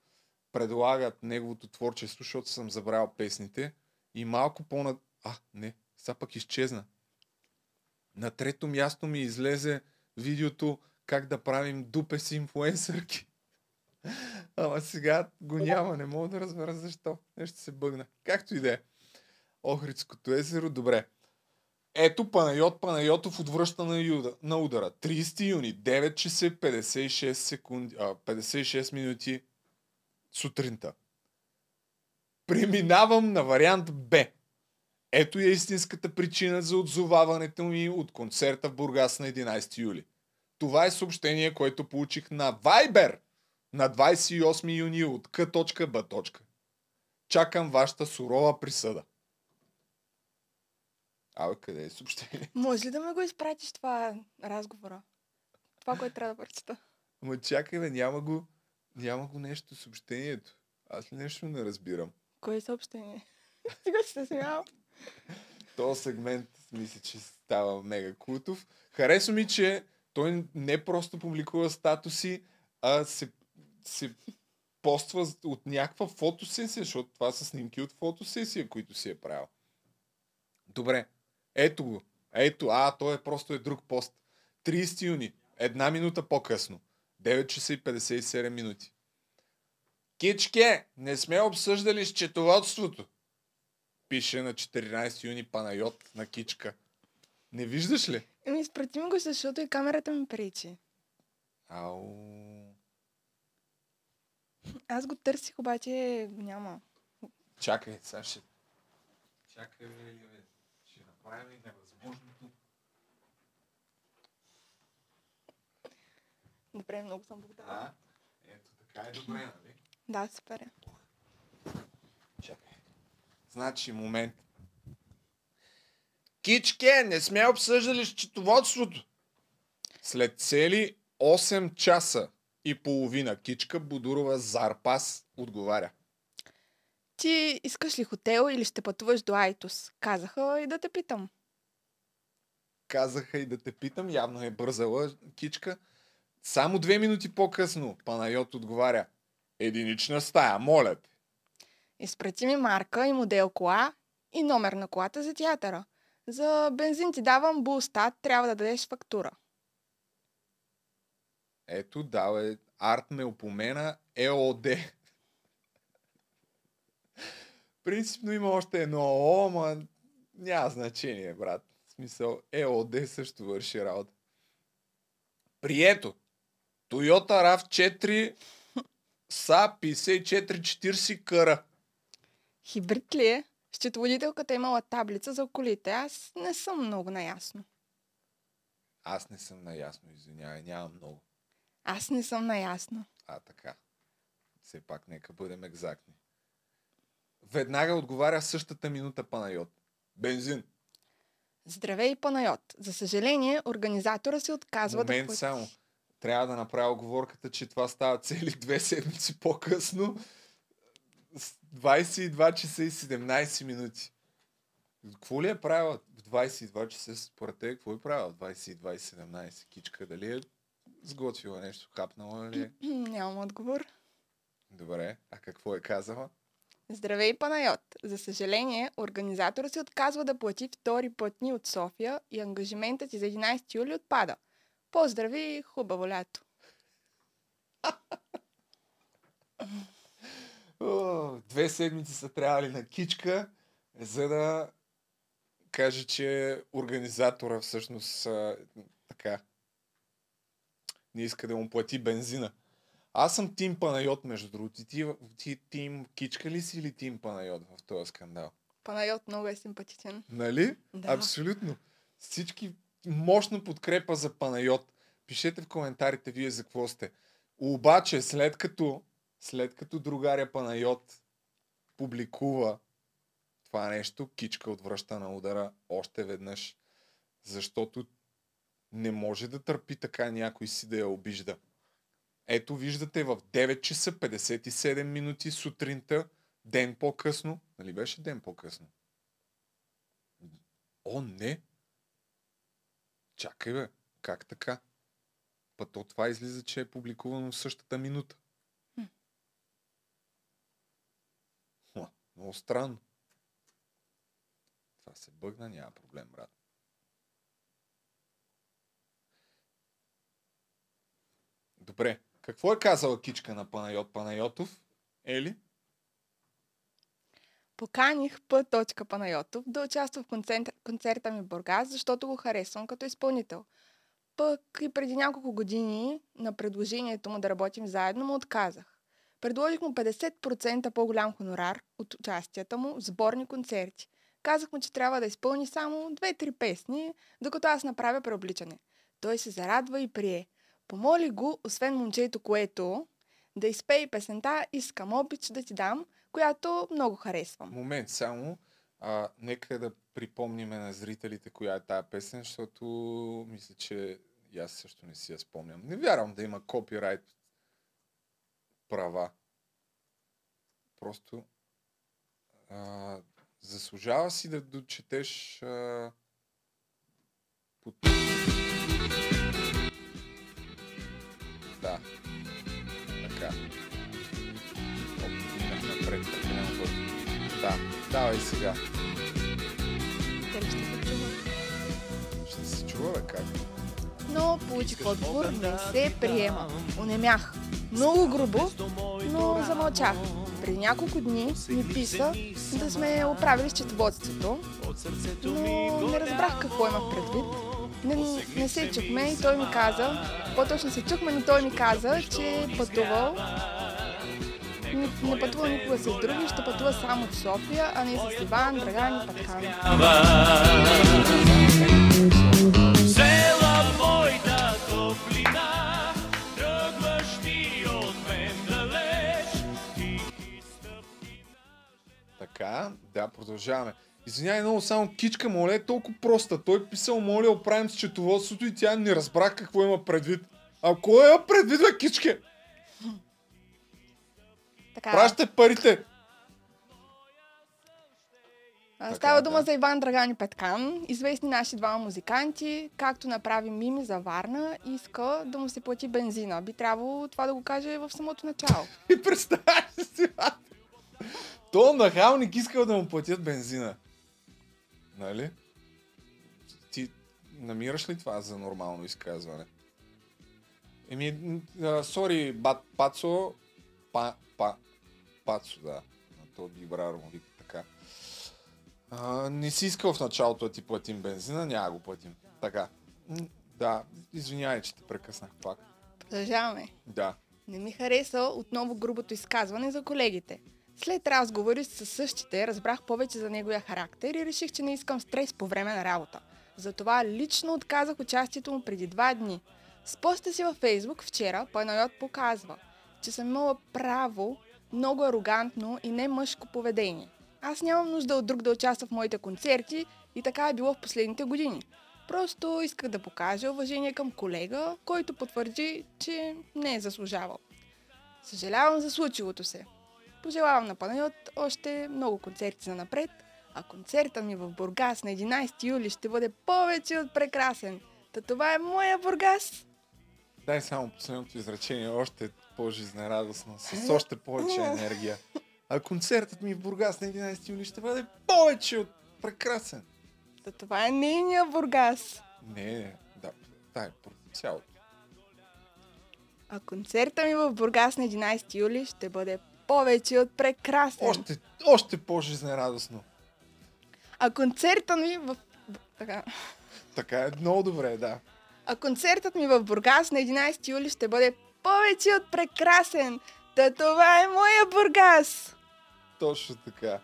предлагат неговото творчество, защото съм забрал песните. И малко по-над... А, не, сега пък изчезна. На трето място ми излезе видеото как да правим дупе с инфуенсърки. Ама сега го няма, не мога да разбера защо. Нещо се бъгна. Както и да е. Охридското езеро, добре. Ето Панайот Панайотов отвръща на, юда, на удара. 30 юни, 9 часа 56, секунди, а, 56 минути сутринта. Преминавам на вариант Б. Ето е истинската причина за отзоваването ми от концерта в Бургас на 11 юли. Това е съобщение, което получих на Viber на 28 юни от К.Б. Чакам вашата сурова присъда. Абе, къде е съобщение? Може ли да ме го изпратиш това разговора? Това, което трябва да прочета. Ама чакай, бе, няма го, няма го нещо съобщението. Аз ли нещо не разбирам? Кое е съобщение? Сега ще се смявам. Този сегмент мисля, че става мега култов. Харесва ми, че той не просто публикува статуси, а се, се поства от някаква фотосесия, защото това са снимки от фотосесия, които си е правил. Добре, ето го. Ето, а, той е просто е друг пост. 30 юни, една минута по-късно. 9 часа и 57 минути. Кичке, не сме обсъждали счетоводството. Пише на 14 юни Панайот на Кичка. Не виждаш ли? Еми, изпрати ми го, защото и камерата ми пречи. Ау. Аз го търсих, обаче няма. Чакай, сега ще... Чакай, бе, бе. Ще направим невъзможното. Добре, много съм благодарна. А, ето така е добре, нали? Да, супер. е. Чакай. Значи, момент. Кичке, не сме обсъждали счетоводството. След цели 8 часа и половина Кичка Будурова Зарпас отговаря. Ти искаш ли хотел или ще пътуваш до Айтос? Казаха и да те питам. Казаха и да те питам, явно е бързала Кичка. Само две минути по-късно Панайот отговаря. Единична стая, моля те. Изпрати ми марка и модел кола и номер на колата за театъра. За бензин ти давам булстат, трябва да дадеш фактура. Ето, да, бе, Арт ме упомена ЕОД. Принципно има още едно О, ма няма значение, брат. В смисъл, ЕОД също върши работа. Прието. Toyota RAV4 са 5440 къра. Хибрид ли е? Счетоводителката е имала таблица за колите. Аз не съм много наясно. Аз не съм наясно, извинявай, нямам много. Аз не съм наясно. А, така. Все пак, нека бъдем екзактни. Веднага отговаря същата минута Панайот. Бензин. Здравей, Панайот. За съжаление, организатора се отказва Момент да плати. само. Трябва да направя оговорката, че това става цели две седмици по-късно. С 22 часа и 17 минути. Какво ли е правила в 22 часа според те? Какво е правила в 22 и 17? Кичка, дали е сготвила нещо? Хапнала ли е? Нямам отговор. Добре. А какво е казала? Здравей, Панайот! За съжаление, организатора се отказва да плати втори пътни от София и ангажиментът ти за 11 юли отпада. Поздрави и хубаво лято! Две седмици са трябвали на кичка, за да каже, че организатора всъщност така не иска да му плати бензина. Аз съм Тим Панайот, между другото. Ти, ти Тим Кичка ли си или Тим Панайот в този скандал? Панайот много е симпатичен. Нали? Да. Абсолютно. Всички мощна подкрепа за Панайот. Пишете в коментарите вие за какво сте. Обаче, след като, след като другаря Панайот публикува това нещо, кичка отвръща на удара още веднъж. Защото не може да търпи така някой си да я обижда. Ето виждате в 9 часа 57 минути сутринта, ден по-късно. Нали беше ден по-късно? О, не! Чакай бе, как така? Па то това излиза, че е публикувано в същата минута. Ха, много странно. Това се бъгна, няма проблем, брат. Добре. Какво е казала кичка на Панайот Панайотов? Ели? Поканих П. Панайотов да участва в концерта, ми в Бургас, защото го харесвам като изпълнител. Пък и преди няколко години на предложението му да работим заедно му отказах. Предложих му 50% по-голям хонорар от участията му в сборни концерти. Казах му, че трябва да изпълни само 2-3 песни, докато аз направя преобличане. Той се зарадва и прие. Помоли го, освен момчето, което да изпее песента Искам обич да ти дам, която много харесвам. Момент само. А, нека да припомниме на зрителите коя е тая песен, защото мисля, че и аз също не си я спомням. Не вярвам да има копирайт права. Просто а, заслужава си да дочетеш а, под... Да. Така. Оп, минах напред, прекалено бързо. Да, давай сега. Дали ще се чува? Ще се чува, бе, как? Но получих отговор, не се приема. Онемях. Много грубо, но замълчах. Преди няколко дни ми писа да сме оправили счетоводството, но не разбрах какво имах предвид. Не, не се чухме и той ми каза, по-точно се чухме, но той ми каза, че е пътувал не, не пътува никога с други, ще пътува само в София, а не с Иван, Драган и Паткан. Села моята топлина, тръгваш ти от мен далеч. Така, да, продължаваме. Извинявай много, само кичка, моля, е толкова проста. Той е писал, моля, оправим счетоводството и тя не разбра какво има предвид. А кой има предвид, бе, кичке? Така, Пращай парите! а, става дума за Иван Драган и Петкан, известни наши двама музиканти, както направи Мими за Варна, иска да му се плати бензина. Би трябвало това да го каже в самото начало. И представяш си. То нахалник искал да му платят бензина. Нали? намираш ли това за нормално изказване? Еми, сори, бат, Пацо, па, па, Пацо, да. На то Бибрар му вика така. А, не си искал в началото да ти платим бензина, няма го платим. Така. Да, извинявай, че те прекъснах пак. Продължаваме. Да. Не ми хареса отново грубото изказване за колегите. След разговори с същите разбрах повече за неговия характер и реших, че не искам стрес по време на работа. Затова лично отказах участието му преди два дни. С поста си във Фейсбук вчера Панайот показва, че съм имала право, много арогантно и не мъжко поведение. Аз нямам нужда от друг да участва в моите концерти и така е било в последните години. Просто исках да покажа уважение към колега, който потвърди, че не е заслужавал. Съжалявам за случилото се. Пожелавам на Панайот още много концерти за напред, а концерта ми в Бургас на 11 юли ще бъде повече от прекрасен. Та това е моя Бургас! Дай само последното изречение, още по-жизнерадостно, с още повече енергия. А концертът ми в Бургас на 11 юли ще бъде повече от прекрасен. Та това е нейния Бургас. Не, да, да, е цялото. А концерта ми в Бургас на 11 юли ще бъде повече от прекрасен. Още, още по-жизнерадостно. А концерта ми в... Така. Така е много добре, да. А концертът ми в Бургас на 11 юли ще бъде повече от прекрасен. Та това е моя Бургас! Точно така.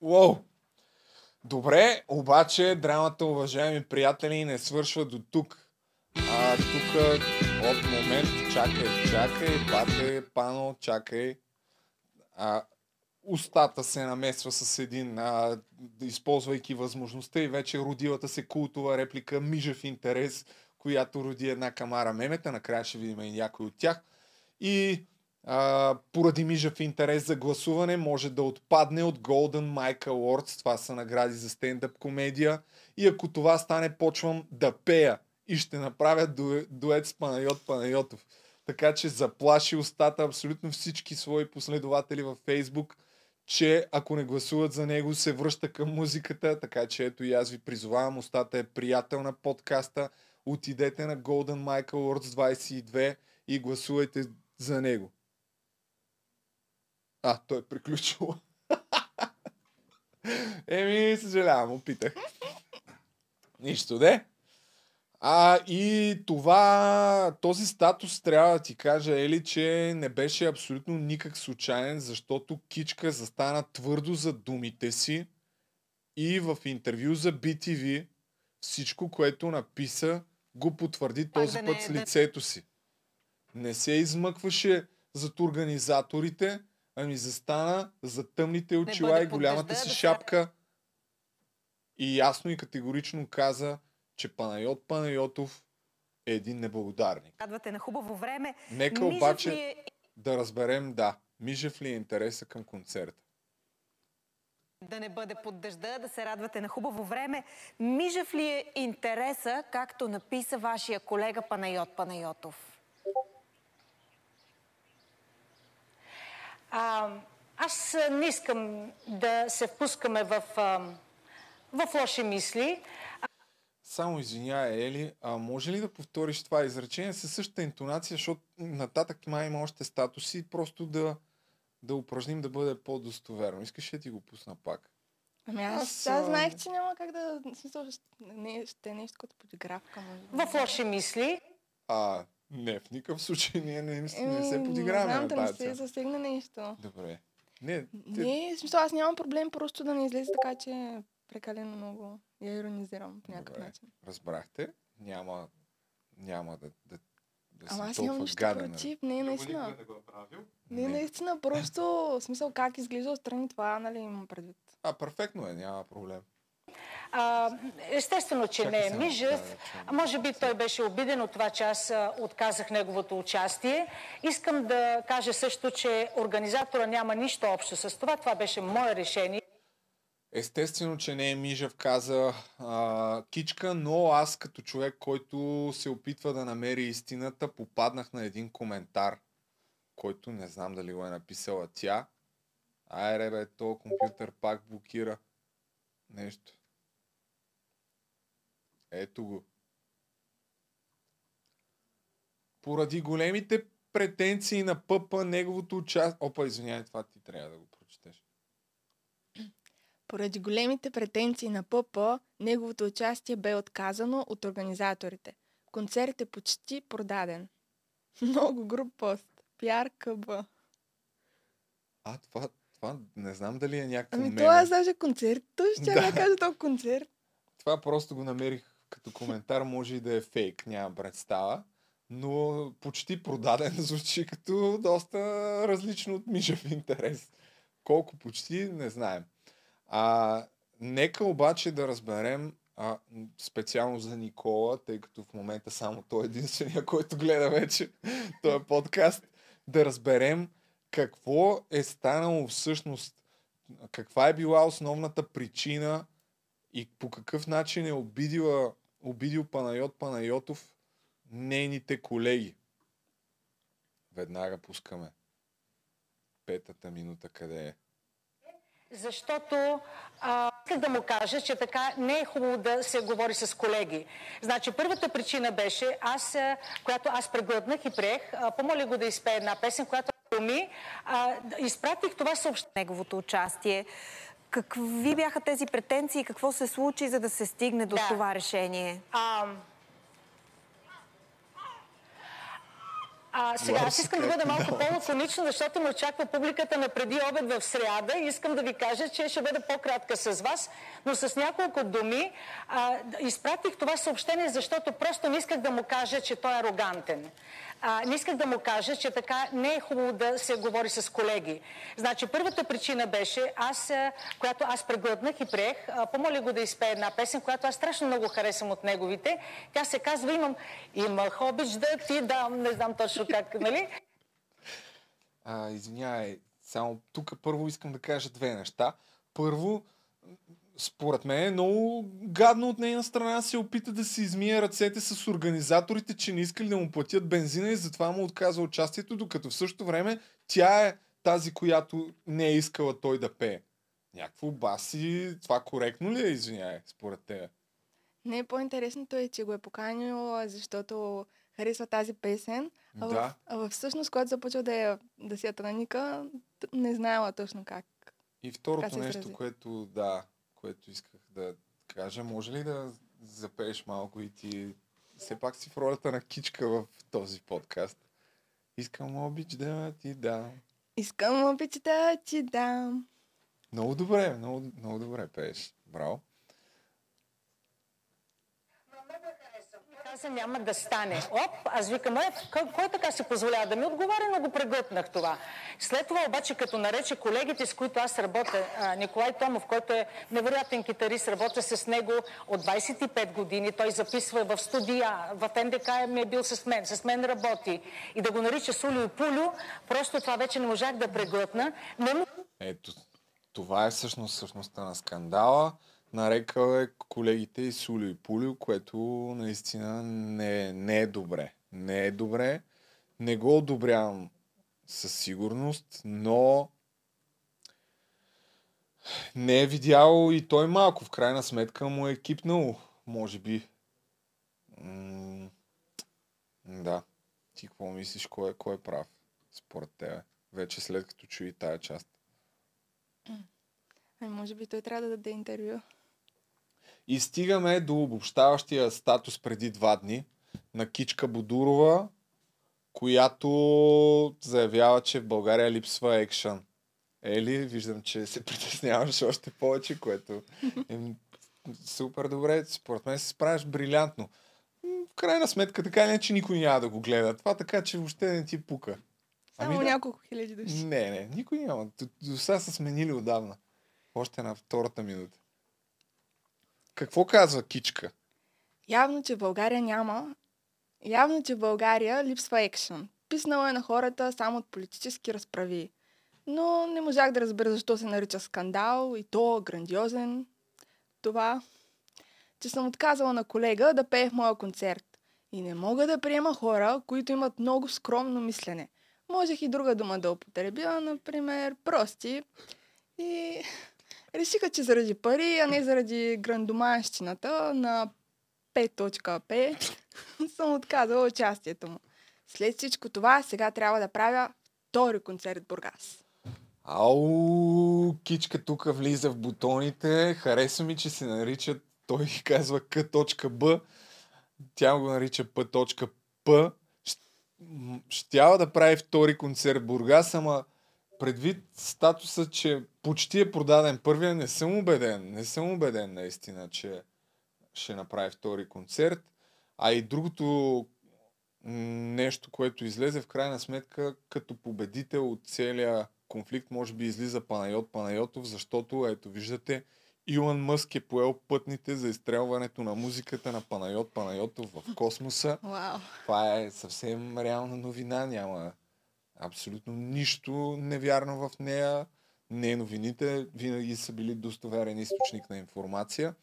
Уоу! Добре, обаче драмата, уважаеми приятели, не свършва до тук. А тук от момент, чакай, чакай, бате, пано, чакай. А, устата се намесва с един, а, използвайки възможността и вече родилата се култова реплика Мижев интерес, която роди една камара мемета, накрая ще видим и някой от тях. И а, поради мижав интерес за гласуване може да отпадне от Golden Mike Awards, това са награди за стендъп комедия. И ако това стане, почвам да пея и ще направя ду, дует с Панайот Панайотов. Така че заплаши устата абсолютно всички свои последователи във Фейсбук, че ако не гласуват за него, се връща към музиката. Така че ето и аз ви призовавам, устата е приятел на подкаста. Отидете на Golden Mike Awards 22 и гласувайте за него. А, той е приключил. Еми, съжалявам, опитах. Нищо, де. А, и това, този статус трябва да ти кажа, Ели, че не беше абсолютно никак случайен, защото Кичка застана твърдо за думите си и в интервю за BTV всичко, което написа, го потвърди този да път с лицето си. Не се измъкваше зад организаторите, ами застана за тъмните очила и голямата си шапка и ясно и категорично каза, че Панайот Панайотов е един неблагодарник. Радвате на хубаво време. Нека Мижев обаче ли е да разберем, да, Мижев ли е интереса към концерта? да не бъде под дъжда, да се радвате на хубаво време. Мижев ли е интереса, както написа вашия колега Панайот Панайотов? А, аз не искам да се впускаме в, в лоши мисли. Само извинявай, Ели, а може ли да повториш това изречение със същата интонация, защото нататък май има още статуси, просто да, да упражним да бъде по-достоверно. Искаш ли да ти го пусна пак? Ами аз, Аз, аз знаех, че няма как да... Смисъл, ще, не, ще е нещо като подигравка. Може. би. В лоши мисли. А, не, в никакъв случай ние не, не, не се не подиграваме знам, на да не се цел. засегне нещо. Добре. Не, те, Не, смисъл, аз нямам проблем просто да не излезе така, че прекалено много я иронизирам по някакъв Добре. начин. разбрахте, няма, няма да, да, да Ама аз нямам толкова нищо против. Не, наистина. го е правил? Не, наистина, просто, в смисъл, как изглежда отстрани това, нали, имам предвид. А, перфектно е, няма проблем. А, естествено, че Чакай не е Мижев. да, да може би той беше обиден от това, че аз отказах неговото участие. Искам да кажа също, че организатора няма нищо общо с това. Това беше мое решение. Естествено, че не е Мижев, каза а, Кичка, но аз като човек, който се опитва да намери истината, попаднах на един коментар, който не знам дали го е написала тя. Айре бе, то компютър пак блокира. нещо. Ето го. Поради големите претенции на ПП, неговото участие... Опа, извинявай, това ти трябва да го. Поради големите претенции на ПП, неговото участие бе отказано от организаторите. Концерт е почти продаден. Много груп пост. Пиар КБ. А, това, това не знам дали е някакво Ами това даже концерт. Той ще Да. кажа то концерт. Това просто го намерих като коментар, може и да е фейк, няма представа. Но почти продаден звучи като доста различно от Мишев интерес. Колко почти, не знаем. А, нека обаче да разберем а, специално за Никола, тъй като в момента само той е единствения, който гледа вече този подкаст, да разберем какво е станало всъщност, каква е била основната причина и по какъв начин е обидила, обидил Панайот Панайотов нейните колеги. Веднага пускаме. Петата минута къде е? Защото а, исках да му кажа, че така не е хубаво да се говори с колеги. Значи, първата причина беше, аз, а, която аз преглътнах и приех, а, помоля го да изпее една песен, която ми, а, изпратих това съобщение. Неговото участие. Какви бяха тези претенции какво се случи, за да се стигне до Да. това решение? А, а, сега, аз искам да бъда малко по-лаконична, защото ме очаква публиката на преди обед в сряда. И искам да ви кажа, че ще бъда по-кратка с вас, но с няколко думи. А, изпратих това съобщение, защото просто не исках да му кажа, че той е арогантен. А, не исках да му кажа, че така не е хубаво да се говори с колеги. Значи, първата причина беше, аз, която аз преглътнах и приех, помоля го да изпее една песен, която аз страшно много харесвам от неговите. Тя се казва Имам, имах обич да ти дам, не знам точно как, нали? Извинявай, само тук първо искам да кажа две неща. Първо, според мен е много гадно от нейна страна се опита да си измие ръцете с организаторите, че не искали да му платят бензина и затова му отказа участието, докато в същото време тя е тази, която не е искала той да пее. Някакво баси, това коректно ли е, извинявай, според теб? Не, по-интересното е, че го е поканил, защото харесва тази песен. А, Да. в, а в всъщност, когато започва да, я, да си я траника, не знаела точно как. И второто се нещо, което, да, което исках да кажа, може ли да запееш малко и ти... Все пак си в ролята на кичка в този подкаст. Искам обич да ти дам. Искам обич да ти дам. Много добре, много, много добре пееш. Браво. Каза, няма да стане. Оп, аз викам, е, кой, така си позволява да ми отговаря, но го преглътнах това. След това обаче, като нарече колегите, с които аз работя, Николай Томов, който е невероятен китарист, работя с него от 25 години, той записва в студия, в НДК ми е бил с мен, с мен работи. И да го нарича Сулио Пулю, просто това вече не можах да преглътна. Не Ето, това е всъщност същността на скандала. Нарекал е колегите и Сулио и Пулио, което наистина не, не е добре. Не е добре. Не го одобрявам със сигурност, но не е видял и той малко. В крайна сметка му е кипнал, може би. М, да. Ти какво мислиш, кой е, кой е прав, според тебе? Вече след като чуи тая част. Ами, може би той трябва да даде интервю. И стигаме до обобщаващия статус преди два дни на Кичка Бодурова, която заявява, че в България липсва екшън. Ели, виждам, че се притесняваш още повече, което е супер добре. Според мен се справяш брилянтно. В крайна сметка, така или иначе никой няма да го гледа. Това така, че въобще не ти пука. Само да. няколко хиляди души. Не, не, никой няма. До, до сега са сменили отдавна. Още на втората минута. Какво казва Кичка? Явно, че в България няма. Явно, че в България липсва екшън. Писнало е на хората само от политически разправи. Но не можах да разбера защо се нарича скандал и то грандиозен. Това, че съм отказала на колега да пее в моя концерт. И не мога да приема хора, които имат много скромно мислене. Можех и друга дума да употребя, например, прости. И решиха, че заради пари, а не заради грандоманщината на P.P съм отказала участието му. След всичко това, сега трябва да правя втори концерт в Бургас. Ау, кичка тук влиза в бутоните. Хареса ми, че се наричат, той казва К.Б. Тя го нарича П.П. Щяла да прави втори концерт в Бургас, ама предвид статуса, че почти е продаден първия, не съм убеден. Не съм убеден наистина, че ще направи втори концерт. А и другото нещо, което излезе в крайна сметка като победител от целия конфликт, може би излиза Панайот Панайотов, защото, ето виждате, Илон Мъск е поел пътните за изстрелването на музиката на Панайот Панайотов в космоса. Вау. Това е съвсем реална новина, няма абсолютно нищо невярно в нея. Не новините винаги са били достоверен източник на информация.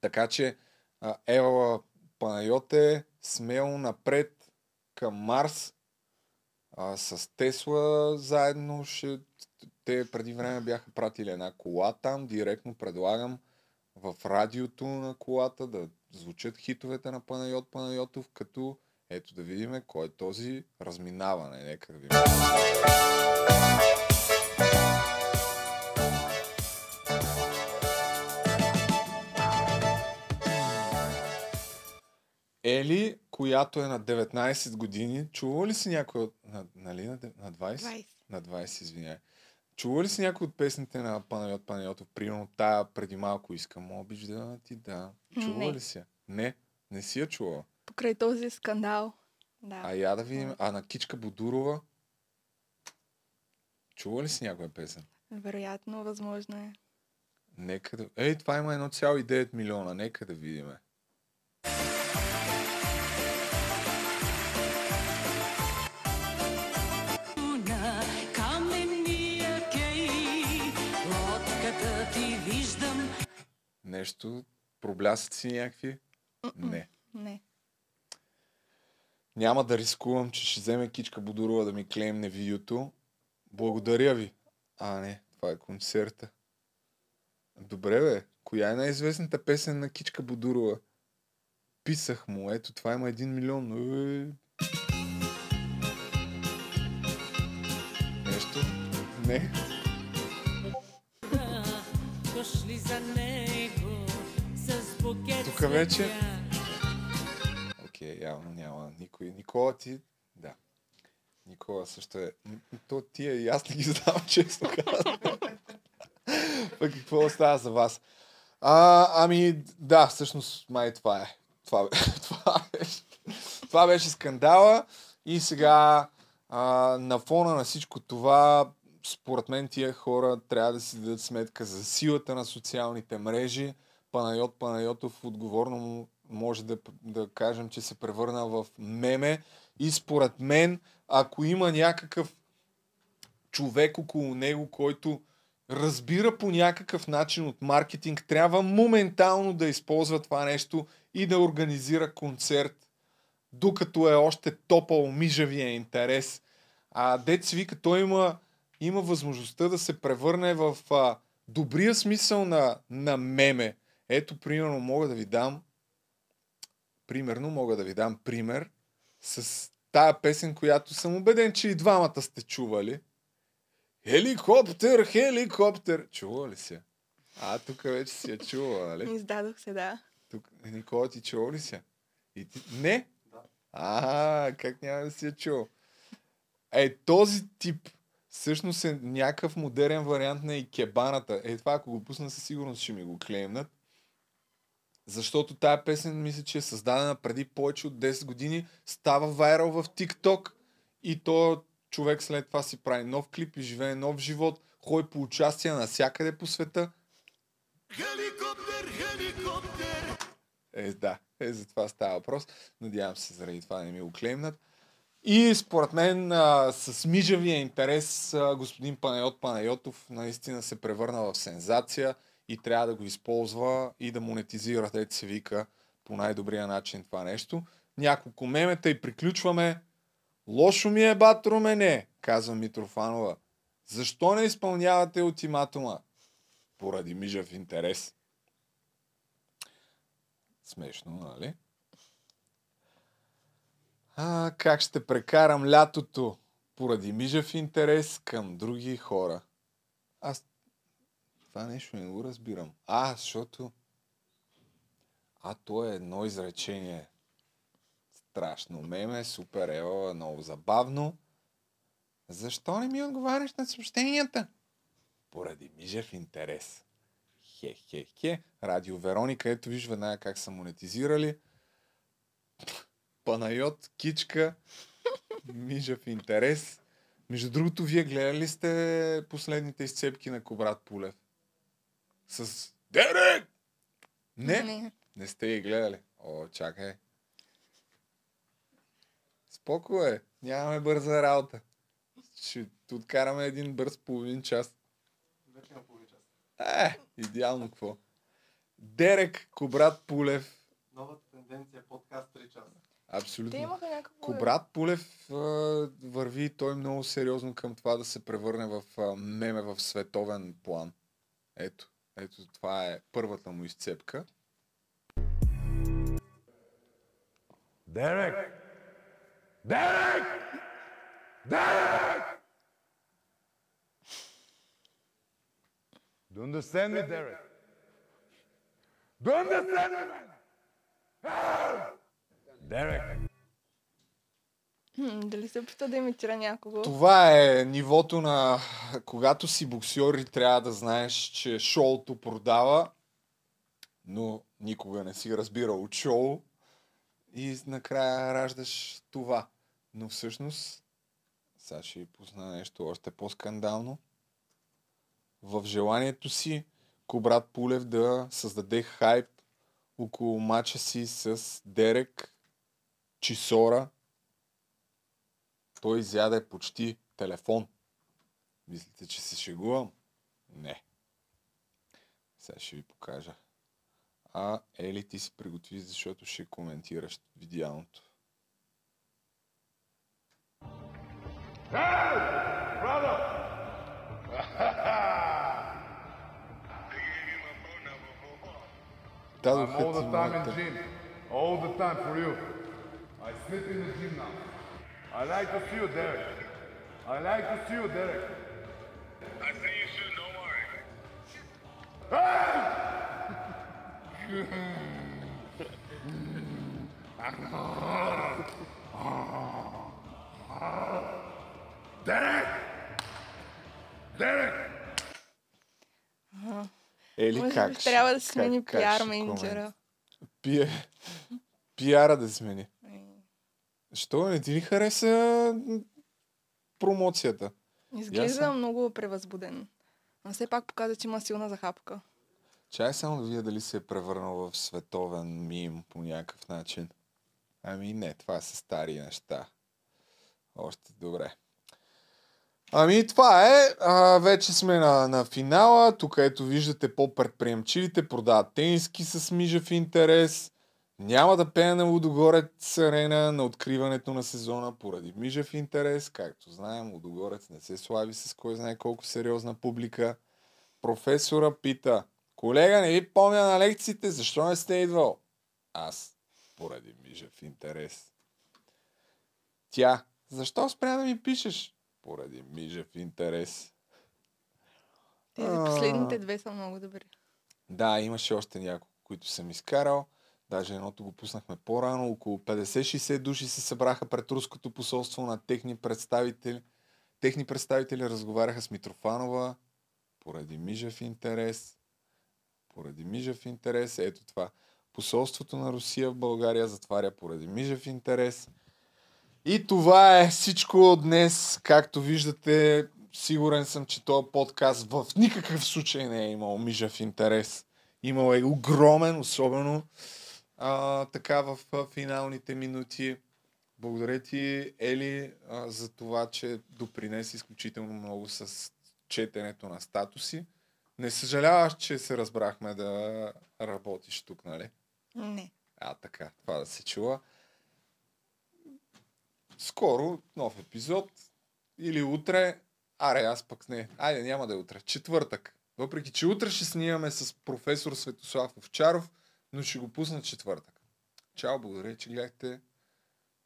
Така че а, Ева Панайоте смело напред към Марс а, с Тесла заедно ще... Те преди време бяха пратили една кола там. Директно предлагам в радиото на колата да звучат хитовете на Панайот Панайотов, като ето да видим кой е този разминаване. Нека да видим. Ели, която е на 19 години, чува ли си някой от... На, нали, на, на 20? 20. На 20, извиняй. Чува ли си някой от песните на Панайот Панайотов? Примерно тая преди малко искам обич да ти да. Чува Не. ли си? Не, не си я чувала. Покрай този скандал. Да. А я да видим. А на Кичка Бодурова? Чува ли си някоя песен? Вероятно, възможно е. Нека да... Ей, това има 1,9 милиона. Нека да видим. на каменния кей, лодката ти виждам. Нещо, проблясат си някакви? Не. Не. Няма да рискувам, че ще вземе Кичка Бодурова да ми клеймне видеото. Благодаря ви. А, не, това е концерта. Добре, бе. Коя е най-известната песен на Кичка Бодурова? Писах му. Ето, това има един милион. Е. Нещо? Не. Тук вече... Окей, явно няма никой. Никола ти... Никола също е... То тия и аз не ги знам, честно казвам. Пък какво остава за вас? А, ами, да, всъщност, май това е. Това, това, беше, това беше скандала и сега а, на фона на всичко това, според мен тия хора трябва да си дадат сметка за силата на социалните мрежи. Панайот Панайотов отговорно му може да, да кажем, че се превърна в меме и според мен, ако има някакъв човек около него, който разбира по някакъв начин от маркетинг, трябва моментално да използва това нещо и да организира концерт, докато е още топал мижавия интерес. А дец вика, той има, има възможността да се превърне в а, добрия смисъл на, на меме. Ето, примерно, мога да ви дам примерно, мога да ви дам пример с тая песен, която съм убеден, че и двамата сте чували. Хеликоптер, хеликоптер. Чува ли си? я? А, тук вече си я чува, нали? Издадох се, да. Тук, Никола, ти чува ли си? я? И ти... Не? А, как няма да си я чул? Е, този тип всъщност е някакъв модерен вариант на икебаната. Е, това ако го пусна със сигурност ще ми го клеймнат. Защото тая песен, мисля, че е създадена преди повече от 10 години, става вайрал в TikTok и то човек след това си прави нов клип и живее нов живот, ходи по участия навсякъде по света. Хеликоптер, хеликоптер. Е, да, е, за това става въпрос. Надявам се, заради това не ми го клеймнат. И според мен а, с мижавия интерес а, господин Панайот Панайотов наистина се превърна в сензация и трябва да го използва и да монетизира, дете се вика, по най-добрия начин това нещо. Няколко мемета и приключваме. Лошо ми е, бат Румене, казва Митрофанова. Защо не изпълнявате ултиматума? поради мижав интерес. Смешно, нали? А, как ще прекарам лятото поради мижав интерес към други хора? Аз това нещо не го разбирам. А, защото... А, то е едно изречение. Страшно меме, супер ево, много забавно. Защо не ми отговаряш на съобщенията? Поради мижев интерес. Хе, хе, хе. Радио Вероника, ето виж веднага как са монетизирали. Панайот, Кичка, Мижев интерес. Между другото, вие гледали ли сте последните изцепки на Кобрат Пулев? С Дерек! Не? Не. Не сте ги гледали. О, чакай. Споко е. Нямаме бърза работа. Ще откараме един бърз половин час. Вече на половин час. Е, идеално какво. Дерек Кобрат Пулев. Новата тенденция подкаст 3 часа. Абсолютно. Те имаха някакво... Кобрат Пулев а, върви той много сериозно към това да се превърне в а, меме в световен план. Ето, ето това е първата му изцепка. Derek! Derek! Derek! Do you understand me, Derek? Do you understand me, man? Ah! Derek! Дали се опита да имитира някого? Това е нивото на когато си боксьор и трябва да знаеш, че шоуто продава, но никога не си разбирал от шоу и накрая раждаш това. Но всъщност, сега ще ви пусна нещо още по-скандално. В желанието си Кобрат Пулев да създаде хайп около мача си с Дерек Чисора, той изяде почти телефон. Мислите, че се шегувам? Не. Сега ще ви покажа. А, Ели, ти си приготви, защото ще коментираш видеалното. Hey! Brother! Дадоха ти моята. All the time for you. I sleep in the gym now. I like to see you, Derek. I like to see you, Derek. I see you soon, don't worry. Derek! Derek! Ели Може как би ще- трябва да смени как пиар менеджера. Пие... Пиара да смени. Що не ти ли хареса промоцията? Изглежда Ясно. много превъзбуден. Но все пак показа, че има силна захапка. Чай само да видя дали се е превърнал в световен мим по някакъв начин. Ами не, това са стари неща. Още добре. Ами това е. А, вече сме на, на финала. Тук ето виждате по-предприемчивите. Продават тениски с мижев интерес. Няма да пея на Лудогорец арена на откриването на сезона поради мижев интерес. Както знаем, Лудогорец не се слави с кой знае колко сериозна публика. Професора пита, колега, не ви помня на лекциите, защо не сте идвал? Аз, поради мижев интерес. Тя, защо спря да ми пишеш? Поради мижев интерес. Тези последните две са много добри. Да, имаше още няколко, които съм изкарал. Даже едното го пуснахме по-рано. Около 50-60 души се събраха пред руското посолство на техни представители. Техни представители разговаряха с Митрофанова поради Мижев интерес. Поради Мижев интерес. Ето това. Посолството на Русия в България затваря поради Мижев интерес. И това е всичко днес. Както виждате, сигурен съм, че този подкаст в никакъв случай не е имал мижав интерес. Имал е огромен, особено а, така в а, финалните минути. Благодаря ти, Ели, а, за това, че допринеси изключително много с четенето на статуси. Не съжаляваш, че се разбрахме да работиш тук, нали? Не. А, така, това да се чува. Скоро нов епизод. Или утре. Аре, аз пък не. Айде, няма да е утре. Четвъртък. Въпреки, че утре ще снимаме с професор Светослав Овчаров, но ще го пусна четвъртък. Чао, благодаря, че гледахте.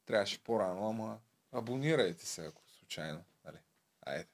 Трябваше по-рано, ама абонирайте се, ако случайно. Нали? Айде.